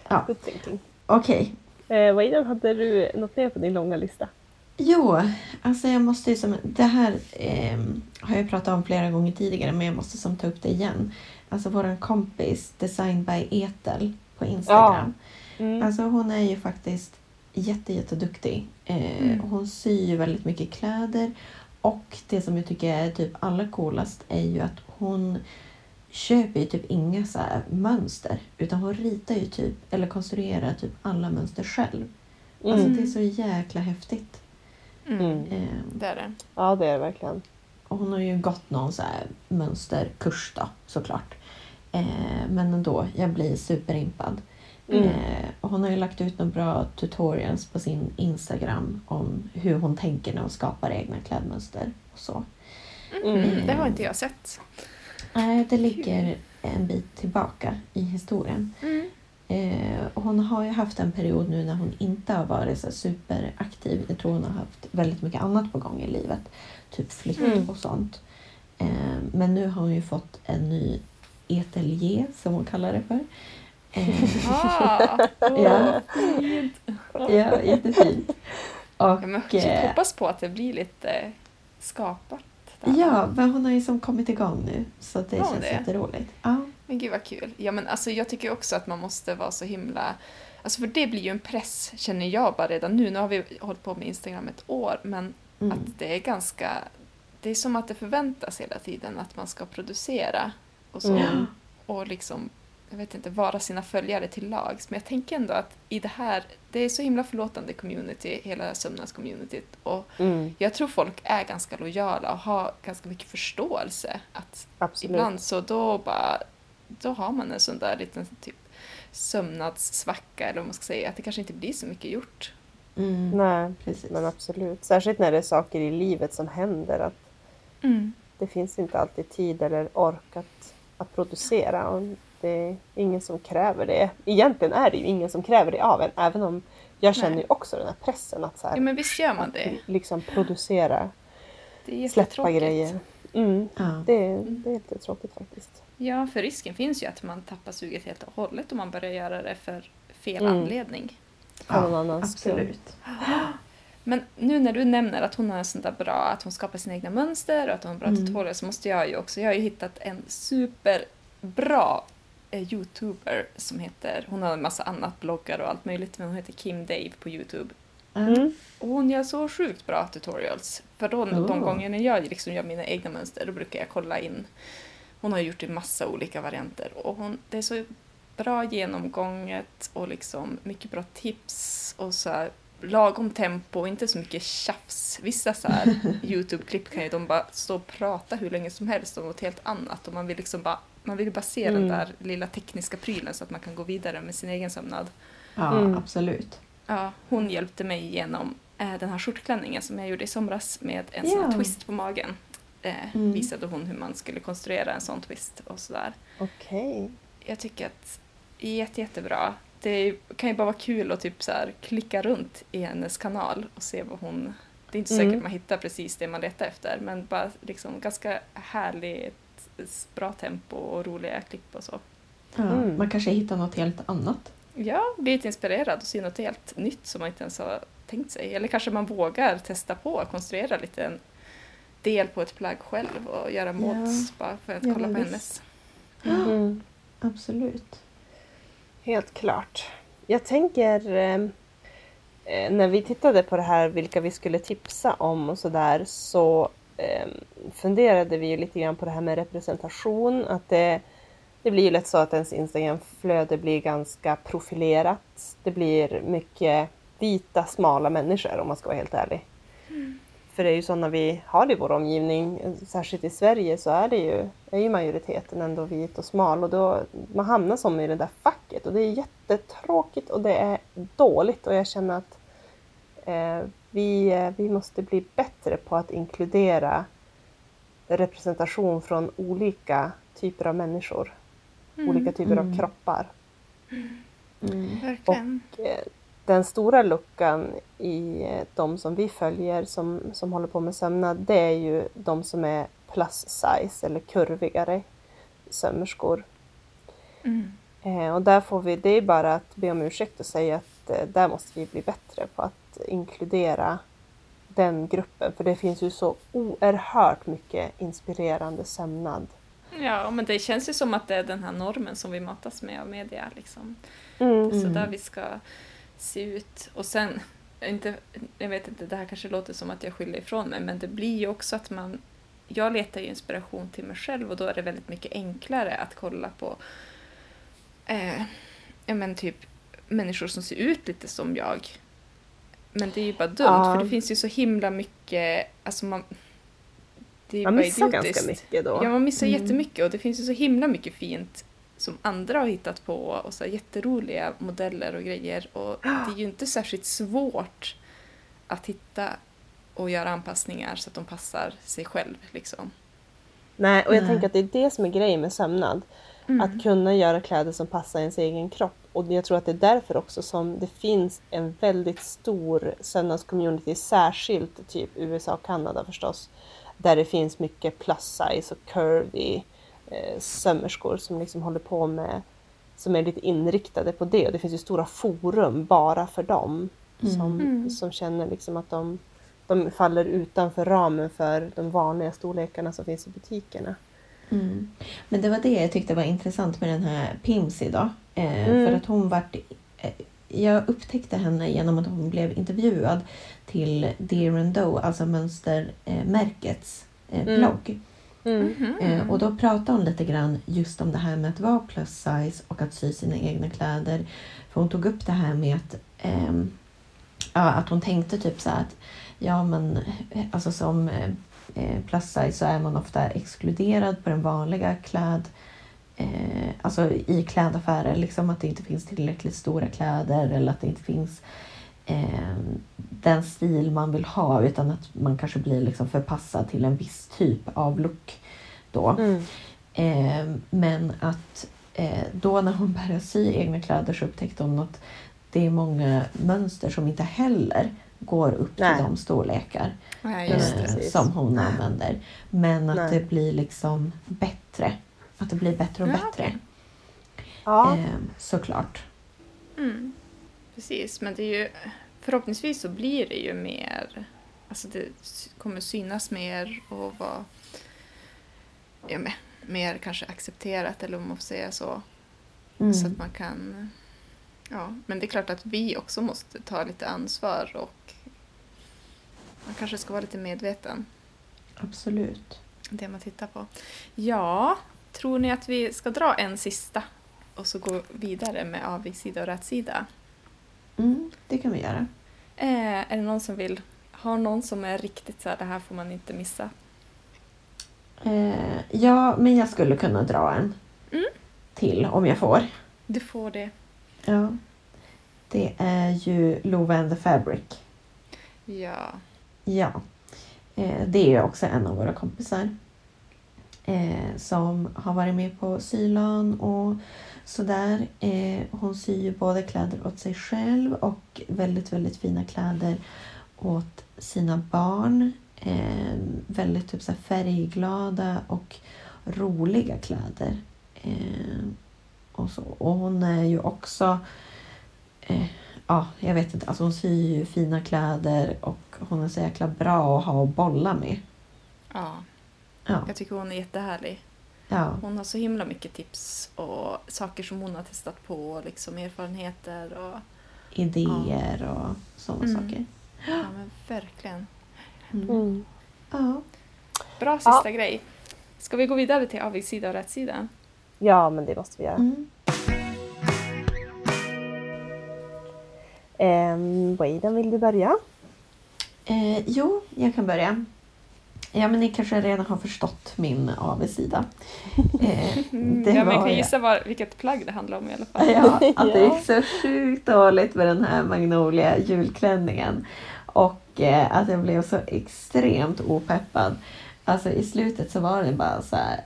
S2: Ja.
S1: Good thinking.
S2: Okej.
S1: Eh, Waden, hade du något mer på din långa lista?
S2: Jo, alltså jag måste ju som, det här eh, har jag pratat om flera gånger tidigare men jag måste som ta upp det igen. Alltså våran kompis Design by Etel på Instagram.
S1: Mm.
S2: Alltså hon är ju faktiskt jätte, jätteduktig. Eh,
S3: Mm.
S2: Hon syr ju väldigt mycket kläder och det som jag tycker är typ allra coolast är ju att hon köper ju typ inga så här mönster utan hon ritar ju typ eller konstruerar typ alla mönster själv. Alltså
S1: Mm.
S2: det är så jäkla häftigt.
S3: Mm.
S1: Mm.
S2: Eh,
S3: Det är det.
S1: Ja, det är det verkligen.
S2: och hon har ju gått någon så här mönsterkurs då såklart. Eh, men ändå, jag blir superimpad.
S1: Mm.
S2: Eh, och hon har ju lagt ut några bra tutorials på sin Instagram om hur hon tänker när hon skapar egna klädmönster och så.
S3: Mm. Det har inte jag sett.
S2: Nej, det ligger en bit tillbaka i historien.
S3: Mm.
S2: Eh, hon har ju haft en period nu när hon inte har varit så superaktiv. Jag tror hon har haft väldigt mycket annat på gång i livet. Typ flytt
S1: Mm.
S2: och sånt. Eh, men nu har hon ju fått en ny etelier som hon kallar det för. Eh,
S3: Ah,
S2: Ja. ja, jättefint. Och,
S3: Ja, men shit,
S2: eh,
S3: hoppas på att det blir lite skapat. där.
S2: ja, men hon har ju som kommit igång nu så det
S3: Ja,
S2: känns
S3: det.
S2: jätteroligt. Ja.
S3: Men gud vad kul. Ja, men alltså, jag tycker också att man måste vara så himla... Alltså för det blir ju en press, känner jag bara redan nu. Nu har vi hållit på med Instagram ett år, men
S2: Mm.
S3: att det är ganska... Det är som att det förväntas hela tiden att man ska producera och så.
S1: Mm.
S3: Och liksom, jag vet inte, vara sina följare till lags. Men jag tänker ändå att i det här, det är så himla förlåtande community, hela sömnadscommunityt. Och
S1: Mm.
S3: jag tror folk är ganska lojala och har ganska mycket förståelse. Att
S1: Absolut.
S3: ibland så då bara, då har man en sån där liten typ sömnadssvacka eller vad man ska säga. Att det kanske inte blir så mycket gjort.
S2: Mm.
S1: Nej,
S2: Precis.
S1: men absolut. Särskilt när det är saker i livet som händer. Att det finns inte alltid tid eller ork att, att producera. Och det är ingen som kräver det. Egentligen är det ju ingen som kräver det av en. Även om jag känner ju också den här pressen att så här,
S3: Ja men visst gör man det.
S1: liksom producera,
S3: Det är
S1: släppa
S3: jättetråkigt.
S1: grejer. Mm,
S2: Ja.
S1: det, är- det är lite tråkigt faktiskt.
S3: Ja, för risken finns ju att man tappar suget helt och hållet om man börjar göra det för fel
S1: Mm.
S3: anledning.
S1: Annans skull.
S2: absolut.
S3: Men nu när du nämner att hon har en sån där bra, att hon skapar sina egna mönster och att hon har bra
S2: Mm.
S3: tutorials så måste jag ju också, jag har ju hittat en superbra eh, youtuber som heter, hon har en massa annat bloggar och allt möjligt men hon heter Kim Dave på youtube.
S1: Mm.
S3: Och hon gör så sjukt bra tutorials. För då, de
S2: Oh.
S3: gångerna jag liksom gör mina egna mönster då brukar jag kolla in. Hon har gjort i massa olika varianter och hon, det är så bra genomgånget och liksom mycket bra tips och så här, lagom tempo och inte så mycket tjafs. Vissa så här Youtube-klipp kan ju de bara stå och prata hur länge som helst om något helt annat och man vill liksom bara man vill bara se den
S1: Mm.
S3: där lilla tekniska prylen så att man kan gå vidare med sin egen sömnad.
S2: Ja,
S1: Mm.
S2: absolut.
S3: Ja, hon hjälpte mig igenom eh, den här skjortklänningen som jag gjorde i somras med en sån här
S2: Ja.
S3: twist på magen. Eh,
S2: Mm.
S3: Visade hon hur man skulle konstruera en sån twist och sådär.
S1: Okej.
S3: Jag tycker att det är jätte, jättebra. Det kan ju bara vara kul att typ så här klicka runt i hennes kanal och se vad hon... Det är inte
S1: Mm.
S3: säkert man hittar precis det man letar efter men bara liksom ganska härligt, bra tempo och roliga klipp och så.
S2: Ja,
S1: Mm.
S2: Man kanske hittar något helt annat.
S3: Ja, bli lite inspirerad och se något helt nytt som man inte ens har tänkt sig. Eller kanske man vågar testa på att konstruera lite en del på ett plagg själv och göra mods bara för att
S2: Ja,
S3: kolla på hennes.
S1: Mm.
S2: Absolut.
S1: Helt klart. Jag tänker eh, eh, när vi tittade på det här vilka vi skulle tipsa om och sådär så eh, funderade vi ju lite grann på det här med representation. Att det, det blir ju lätt så att ens Instagramflöde blir ganska profilerat. Det blir mycket vita, smala människor om man ska vara helt ärlig. För det är ju sådana vi har i vår omgivning, särskilt i Sverige så är det ju, är ju majoriteten ändå vit och smal och då man hamnar som i det där facket och det är jättetråkigt och det är dåligt och jag känner att eh, vi, eh, vi måste bli bättre på att inkludera representation från olika typer av människor, olika typer
S2: Mm.
S1: av kroppar.
S2: Mm.
S3: Verkligen.
S1: Eh, den stora luckan i eh, de som vi följer som, som håller på med sömnad, det är ju de som är plus size eller kurvigare sömmerskor.
S3: Mm.
S1: Eh, och där får vi, det är bara att be om ursäkt och säga att eh, där måste vi bli bättre på att inkludera den gruppen. För det finns ju så oerhört mycket inspirerande sömnad.
S3: Ja, men det känns ju som att det är den här normen som vi matas med av media. Liksom.
S1: Mm.
S3: Så
S2: Mm.
S3: där vi ska se ut. Och sen, inte, jag vet inte, det här kanske låter som att jag skyller ifrån mig, men det blir ju också att man... Jag letar ju inspiration till mig själv och då är det väldigt mycket enklare att kolla på eh, ja, men typ människor som ser ut lite som jag. Men det är ju bara dumt,
S1: Ja.
S3: för det finns ju så himla mycket... Alltså man, det är
S1: Man missar
S3: idiotiskt.
S1: ganska mycket då.
S3: Ja, man missar
S2: Mm.
S3: jättemycket och det finns ju så himla mycket fint som andra har hittat på och så här jätteroliga modeller och grejer. Och det är ju inte särskilt svårt att hitta och göra anpassningar så att de passar sig själv. Liksom.
S1: Nej, och jag
S2: Nej.
S1: tänker att det är det som är grejen med sömnad.
S3: Mm.
S1: Att kunna göra kläder som passar ens egen kropp. Och jag tror att det är därför också som det finns en väldigt stor sömnadscommunity, särskilt typ USA och Kanada förstås. Där det finns mycket plus size och curvy eh, sömmerskor som liksom håller på med, som är lite inriktade på det. Och det finns ju stora forum bara för dem. Som,
S3: Mm.
S1: som känner liksom att de, de faller utanför ramen för de vanliga storlekarna som finns i butikerna.
S2: Mm. Men det var det jag tyckte var intressant med den här Pimsy då. Eh,
S1: Mm.
S2: För att hon vart... Eh, jag upptäckte henne genom att hon blev intervjuad till Dear and Doe, alltså mönstermärkets eh,
S1: Mm.
S2: Eh, och då pratade hon lite grann just om det här med att vara plus size och att sy sina egna kläder. För hon tog upp det här med att, ehm, ja, att hon tänkte typ så att ja men eh, alltså som eh, eh, plus size så är man ofta exkluderad på den vanliga kläd eh, alltså i klädaffärer, liksom att det inte finns tillräckligt stora kläder eller att det inte finns eh, den stil man vill ha utan att man kanske blir liksom förpassad till en viss typ av look då.
S1: Mm.
S2: Eh, men att eh, då när hon började sy egna kläder så upptäckte hon att det är många mönster som inte heller går upp
S1: Nej.
S2: till de storlekar
S3: Ja, just
S2: eh, som hon använder. Men att
S1: Nej.
S2: det blir liksom bättre. Att det blir bättre och
S3: Ja,
S2: bättre.
S3: okej.
S1: Ja.
S2: Eh, såklart.
S3: Mm. Precis, men det är ju förhoppningsvis så blir det ju mer, alltså det kommer synas mer och vara ja, mer kanske accepterat eller om man får säga så.
S2: Mm.
S3: Så att man kan, ja, men det är klart att vi också måste ta lite ansvar och man kanske ska vara lite medveten
S2: Absolut.
S3: det man tittar på. Ja, tror ni att vi ska dra en sista och så gå vidare med avigssida och rätsida?
S2: Mm, det kan vi göra.
S3: Eh, är det någon som vill, har någon som är riktigt så här, det här får man inte missa?
S2: Eh, ja, men jag skulle kunna dra en
S3: Mm.
S2: till om jag får.
S3: Du får det.
S2: Ja. Det är ju Lova and the Fabric.
S3: Ja.
S2: Ja. Eh, det är ju också en av våra kompisar. Eh, som har varit med på Sylan och sådär. Eh, hon syr ju både kläder åt sig själv och väldigt, väldigt fina kläder åt sina barn. Eh, väldigt typ så färgglada och roliga kläder. Eh, och, så. och hon är ju också eh, ja, jag vet inte. Alltså hon syr ju fina kläder och hon är så jäkla bra att ha att bolla med.
S3: ja,
S2: Ja,
S3: jag tycker hon är jättehärlig.
S2: Ja,
S3: Hon har så himla mycket tips och saker som hon har testat på, liksom erfarenheter och
S2: idéer och sådana
S3: Mm.
S2: saker.
S3: ja men verkligen.
S2: Mm.
S1: Mm.
S2: Ja.
S3: Bra sista grej. Ska vi gå vidare till avigsida och rättsida?
S1: ja, men det måste vi göra.
S2: Mm.
S1: Um, Waden, vill du börja?
S2: Eh, jo, jag kan börja. Ja, men ni kanske redan har förstått min avigsida. Eh,
S3: Mm,
S2: det
S3: ja, men
S2: var
S3: jag kan gissa vad, vilket plagg det handlar om i alla fall.
S2: Ja, att det gick så sjukt dåligt med den här Magnolia julklänningen. Och eh, att jag blev så extremt opeppad. Alltså i slutet så var det bara så här.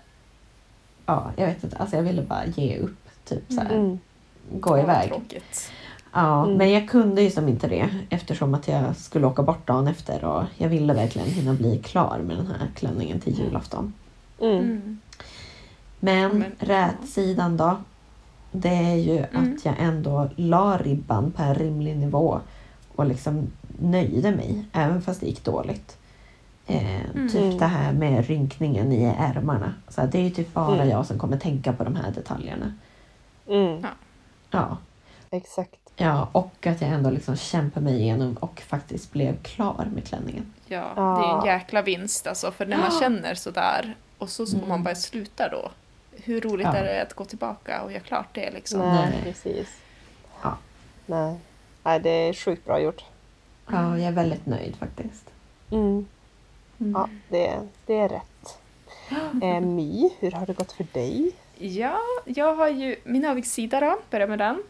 S2: Ja, jag vet inte. Alltså jag ville bara ge upp. Typ så här.
S1: Mm.
S2: Gå iväg.
S3: Tråkigt.
S2: Ja,
S1: Mm.
S2: men jag kunde ju som inte det eftersom att jag skulle åka bort dagen efter och jag ville verkligen hinna bli klar med den här klänningen till julafton.
S1: Mm.
S3: Mm.
S2: Men,
S3: Men-
S2: rätsidan då? Det är ju
S3: Mm.
S2: att jag ändå la ribban på en rimlig nivå och liksom nöjde mig, även fast det gick dåligt. Eh,
S3: Mm.
S2: Typ det här med rynkningen i ärmarna. Så det är ju typ bara
S1: Mm.
S2: jag som kommer tänka på de här detaljerna.
S1: Mm,
S3: Ja.
S2: Ja.
S1: exakt.
S2: Ja, och att jag ändå liksom kämpar mig igenom och faktiskt blev klar med klänningen.
S3: Ja, det är en jäkla vinst alltså. För när man
S2: Ja.
S3: känner sådär och så ska
S2: Mm.
S3: man bara sluta då. Hur roligt
S2: Ja.
S3: är det att gå tillbaka och göra klart det liksom?
S1: Nej,
S2: Nej.
S1: precis.
S2: Ja.
S1: Nej. Nej, det är sjukt bra gjort.
S2: Ja, jag är väldigt nöjd faktiskt.
S1: Mm.
S2: Mm.
S1: Ja, det, det är rätt. Eh, My, hur har det gått för dig?
S3: Ja, jag har ju min avigssida då, börjar med den.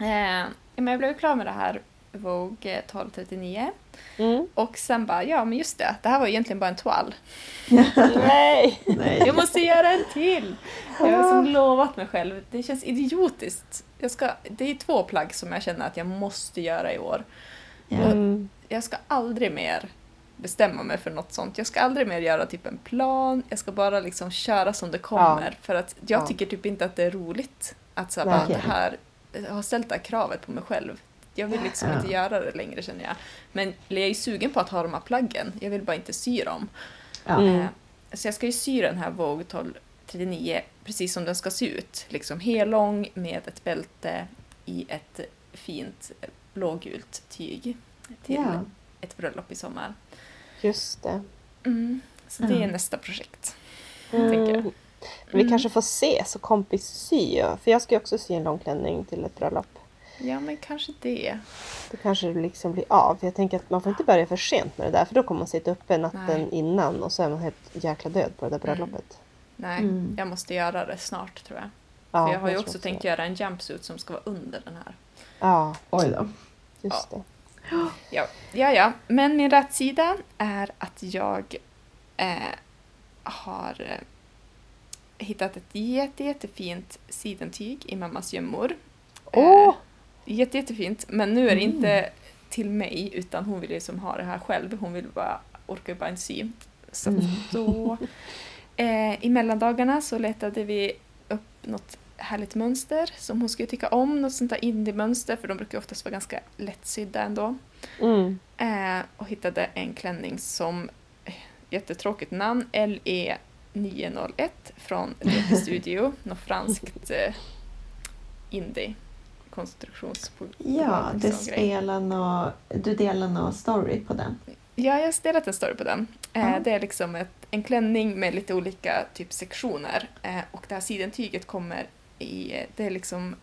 S3: Eh, men jag blev klar med det här Vogue 1239
S1: Mm.
S3: och sen bara, ja men just det, det här var egentligen bara en toal.
S1: Nej!
S2: Nej.
S3: Jag måste göra en till! Jag har liksom lovat mig själv, det känns idiotiskt. Jag ska, det är två plagg som jag känner att jag måste göra i år.
S2: Ja.
S1: Mm.
S3: Jag ska aldrig mer bestämma mig för något sånt. Jag ska aldrig mer göra typ en plan, jag ska bara liksom köra som det kommer. För att jag
S1: Ja.
S3: tycker typ inte att det är roligt att så här,
S1: Nej.
S3: bara, det här, har ställt det här kravet på mig själv. Jag vill liksom
S2: Ja.
S3: inte göra det längre känner jag. Men jag är ju sugen på att ha de här plaggen, jag vill bara inte sy dem.
S2: Ja.
S1: Mm.
S3: Eh, Så jag ska ju sy den här Vogue 1239 precis som den ska se ut. Liksom hellång med ett bälte i ett fint blågult tyg till
S2: Ja.
S3: ett bröllop i sommar.
S1: Just det.
S3: Mm. Så det är nästa projekt.
S1: Mm.
S3: tänker jag.
S1: Vi
S3: Mm.
S1: kanske får ses och kompis sy. För jag ska ju också sy en lång klänning till ett bröllop.
S3: Ja, men kanske det.
S1: Då kanske det liksom blir av. Jag tänker att man får inte börja för sent med det där. För då kommer man sitta uppe natten
S3: Nej.
S1: innan och så är man helt jäkla död på det där bröllopet.
S3: Nej,
S2: Mm.
S3: jag måste göra det snart tror jag.
S1: Ja,
S3: För jag har ju också tänkt göra en jumpsuit som ska vara under den här.
S1: Ja,
S2: Oj då.
S1: just det.
S3: Ja, ja, ja. men min rätt sida är att jag eh, har eh, hittat ett jätte, jättefint sidentyg i mammas gömmor.
S1: Åh!
S3: Eh, jätte, jättefint, men nu är det
S2: Mm.
S3: inte till mig utan hon vill ju som ha det här själv. Hon vill bara, orkar ju bara inte sy. Så
S2: Mm.
S3: då, eh, i mellandagarna så letade vi upp något härligt mönster som hon skulle tycka om, något sånt där indie-mönster för de brukar oftast vara ganska lättsydda ändå.
S1: Mm.
S3: Eh, och hittade en klänning som, eh, jättetråkigt namn, LE 901 från Leke Studio, något franskt eh, indie konstruktionsprogram.
S2: Ja, det
S3: grej.
S2: spelar nå, du delar någon story på den.
S3: Ja, jag har delat en story på den. Eh,
S2: Ja.
S3: Det är liksom ett, en klänning med lite olika typ sektioner eh, och det här sidentyget kommer i, eh, det är liksom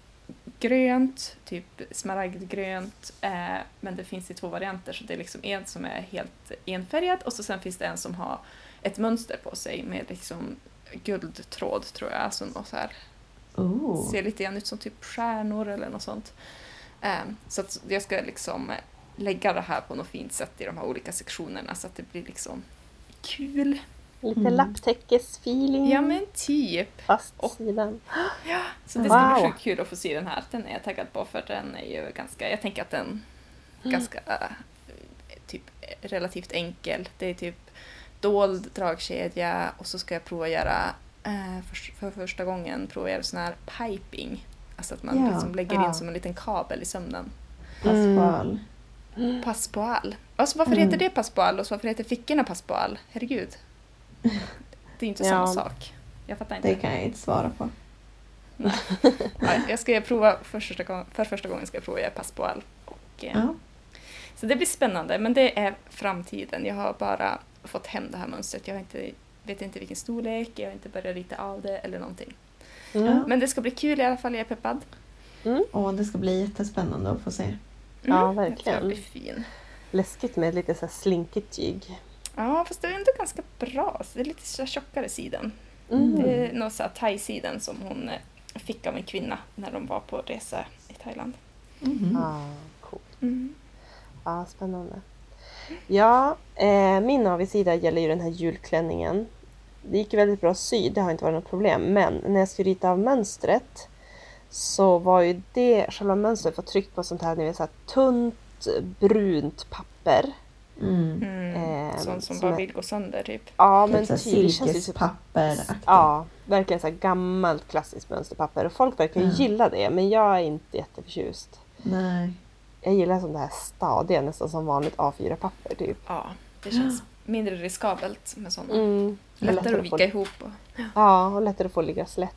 S3: grönt, typ smaragdgrönt, eh, men det finns i två varianter så det är liksom en som är helt enfärgad och så sen finns det en som har ett mönster på sig med liksom guldtråd tror jag, alltså något så här
S2: Oh.
S3: ser lite grann ut som typ stjärnor eller något sånt. Ehm, så att jag ska liksom eh, lägga det här på något fint sätt i de här olika sektionerna så att det blir liksom kul.
S1: Lite
S2: Mm.
S1: lapptäckesfeeling.
S3: Ja men typ.
S1: Fast
S3: Och-
S1: sidan.
S3: Så det ska bli sjukt kul att få se den här. Den är jag taggad på för den är ju ganska, jag tänker att den
S1: Mm.
S3: ganska äh, typ relativt enkel. Det är typ dold dragkedja och så ska jag prova göra eh, för, för första gången prova göra sån här piping. Alltså att man
S2: Ja,
S3: liksom lägger
S1: ja.
S3: in som en liten kabel i sömnen.
S2: Passpal.
S3: Pass på all. Alltså varför
S2: Mm.
S3: heter det pass på all och så varför heter fickorna pass på all? Herregud. Det är inte
S1: Ja.
S3: samma sak. Jag fattar inte.
S2: Det kan jag inte svara på.
S3: Ja, jag ska prova för första, gången, för första gången ska jag prova göra pass på all. Och, eh,
S2: Ja.
S3: Så det blir spännande, men det är framtiden. Jag har bara fått hem det här mönstret. Jag har inte, vet inte vilken storlek, jag har inte börjat rita av det eller någonting.
S1: Mm.
S3: Men det ska bli kul i alla fall, jag är peppad.
S2: Och det ska bli jättespännande att få se.
S1: Ja,
S3: Jag tror
S1: verkligen.
S3: blir fin.
S1: Läskigt med lite så här slinkigt tyg.
S3: Ja, fast det är ändå ganska bra. Så det är lite så tjockare sidan.
S1: Mm.
S3: Det är någon så här thai-siden som hon eh, fick av en kvinna när de var på resa i Thailand.
S2: Mhm.
S1: Ah, coolt.
S3: Mm.
S1: Ja, spännande. Ja, eh, min avigsida gäller ju den här julklänningen. Det gick väldigt bra att sy, det har inte varit något problem. Men när jag skulle rita av mönstret så var ju det, själva mönstret var tryckt på sånt här, ni vet, så här tunt brunt papper.
S2: Mm.
S3: Mm.
S1: Ehm,
S3: Sånt som
S1: som
S3: bara
S1: är-
S3: vill gå sönder typ.
S1: Ja,
S2: Typ
S1: men ju typ
S2: silkespapperaktigt.
S1: Ja, verkligen så här gammalt klassiskt mönsterpapper. Och folk verkar ju
S2: Ja.
S1: gilla det, men jag är inte jätteförtjust.
S2: Nej.
S1: Jag gillar sånt här stadiga, nästan som vanligt A4-papper typ.
S3: Ja, det känns mindre riskabelt med sådana.
S1: Mm.
S3: Lättare att
S1: få-
S3: vika ihop. Och...
S1: Ja, och lättare att få ligga slätt.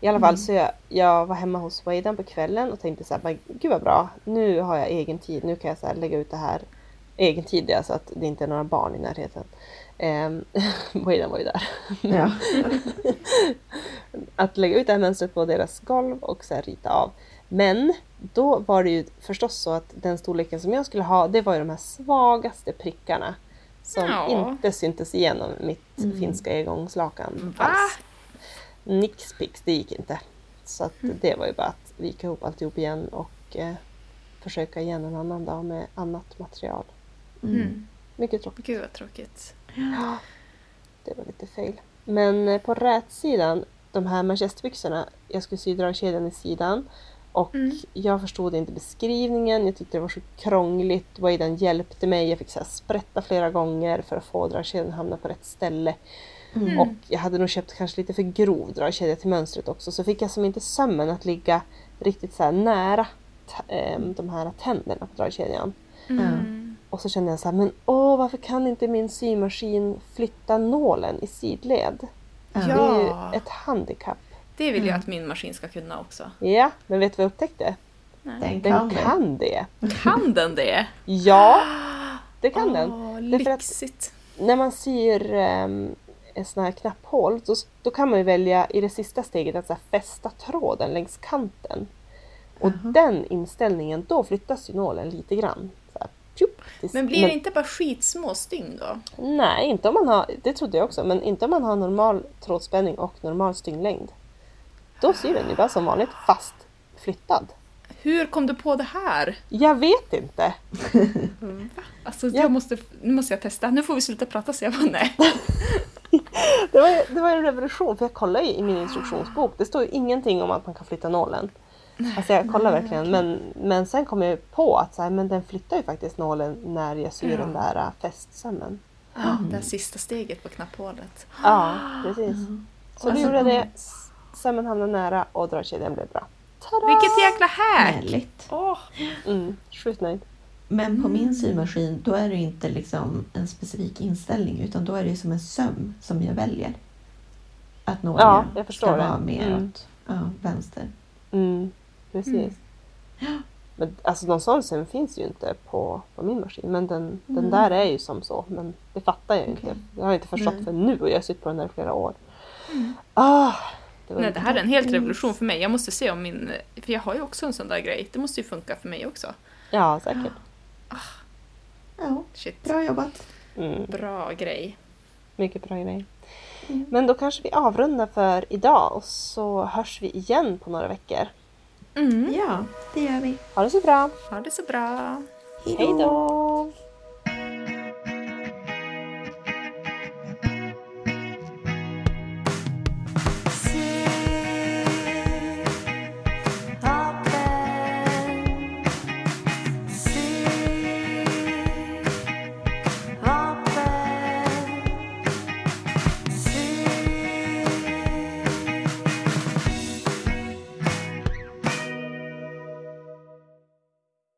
S1: I alla fall så jag, jag var hemma hos Wadan på kvällen och tänkte så här, men gud vad bra, nu har jag egen tid, nu kan jag så här lägga ut det här. Egen tid alltså att det inte är några barn i närheten. Um, Wadan var ju där.
S2: Ja.
S1: att lägga ut det här mönstret på deras golv och så här rita av. Men då var det ju förstås så att den storleken som jag skulle ha, det var ju de här svagaste prickarna. Som
S3: Ja.
S1: inte syntes igenom mitt
S2: Mm.
S1: finska engångslakan
S3: Va?
S1: alls. Nix pix, det gick inte. Så att
S3: Mm.
S1: det var ju bara att vika ihop alltihop igen och eh, försöka igen en annan dag med annat material.
S3: Mm.
S1: Mycket tråkigt.
S3: Gud vad tråkigt.
S1: Ja, det var lite fel. Men eh, på rätsidan, de här manchesterbyxorna, jag skulle sy dragkedjan i sidan och
S3: Mm.
S1: jag förstod inte beskrivningen, jag tyckte det var så krångligt. Wadan hjälpte mig, jag fick så här sprätta flera gånger för att få dragkedjan att hamna på rätt ställe.
S3: Mm.
S1: Och jag hade nog köpt kanske lite för grov dragkedja till mönstret också så fick jag som inte sömmen att ligga riktigt så här nära ehm, de här tänderna på dragkedjan.
S3: Mm.
S1: Och så kände jag så här, men åh varför kan inte min symaskin flytta nålen i sidled?
S2: Ja.
S1: Det är ju ett handikapp.
S3: Det vill jag att min maskin ska kunna också.
S1: Ja, men vet du vad jag upptäckte?
S2: Den
S1: Den
S2: kan
S1: kan,
S2: det.
S1: det.
S3: Kan den det?
S1: Ja, det kan den.
S3: Åh,
S1: Därför att-
S3: lyxigt.
S1: När man syr um, en sån här knapphål då, då kan man ju välja i det sista steget att så här, fästa tråden längs kanten. Och
S2: Jaha.
S1: den inställningen, då flyttas ju nålen lite grann. Så här, tjup, tills-
S3: Men blir det inte bara skitsmå stygn då?
S1: Nej, inte om man har, det trodde jag också, men inte om man har normal trådspänning och normal stygnglängd. Då syr den ju bara som vanligt fast flyttad.
S3: Hur kom du på det här?
S1: Jag vet inte.
S3: Alltså,
S1: Ja.
S3: jag måste, nu måste jag testa. Nu får vi sluta prata så jag bara nej.
S1: Det var, det var en revolution för jag kollar ju i min instruktionsbok. Det står ju ingenting om att man kan flytta nålen. Alltså jag kollar verkligen men, men sen kom jag på att så här, men den flyttar ju faktiskt nålen när jag syr
S3: Ja.
S1: den där äh, fästsömmen.
S3: Ja, det här sista steget på knapphålet.
S1: Ja, precis. Så då
S2: Alltså,
S1: gjorde det, s- sömmen hamnade nära och dragkedjan blev bra. Tada!
S3: Vilket jäkla hack!
S2: Härligt.
S3: Åh,
S1: Mm, sjukt nöjd.
S2: Men på min symaskin då är det inte liksom en specifik inställning utan då är det som en söm som jag väljer. Att nålen
S1: Ja, jag
S2: ska
S1: det.
S2: vara mer
S1: Mm.
S2: åt ja, vänster.
S1: Mm, precis. Men alltså någon sån söm finns ju inte på, på min maskin. Men den, den
S2: Mm.
S1: där är ju som så. Men det fattar jag
S2: Okej.
S1: inte. Jag har inte förstått
S2: Nej.
S1: för nu och jag har suttit på den där i flera år. Ah, det
S3: nej, det här är en helt revolution för mig. Jag måste se om min... För jag har ju också en sån där grej. Det måste ju funka för mig också.
S1: Ja, säkert.
S2: Ja,
S3: Shit.
S2: bra jobbat.
S1: Mm,
S3: Bra grej.
S1: mycket bra grej.
S2: Mm.
S1: Men då kanske vi avrundar för idag och så hörs vi igen på några veckor.
S3: Mm.
S2: Ja, det gör vi.
S1: Ha det så bra!
S3: Ha det så bra.
S1: Hej då!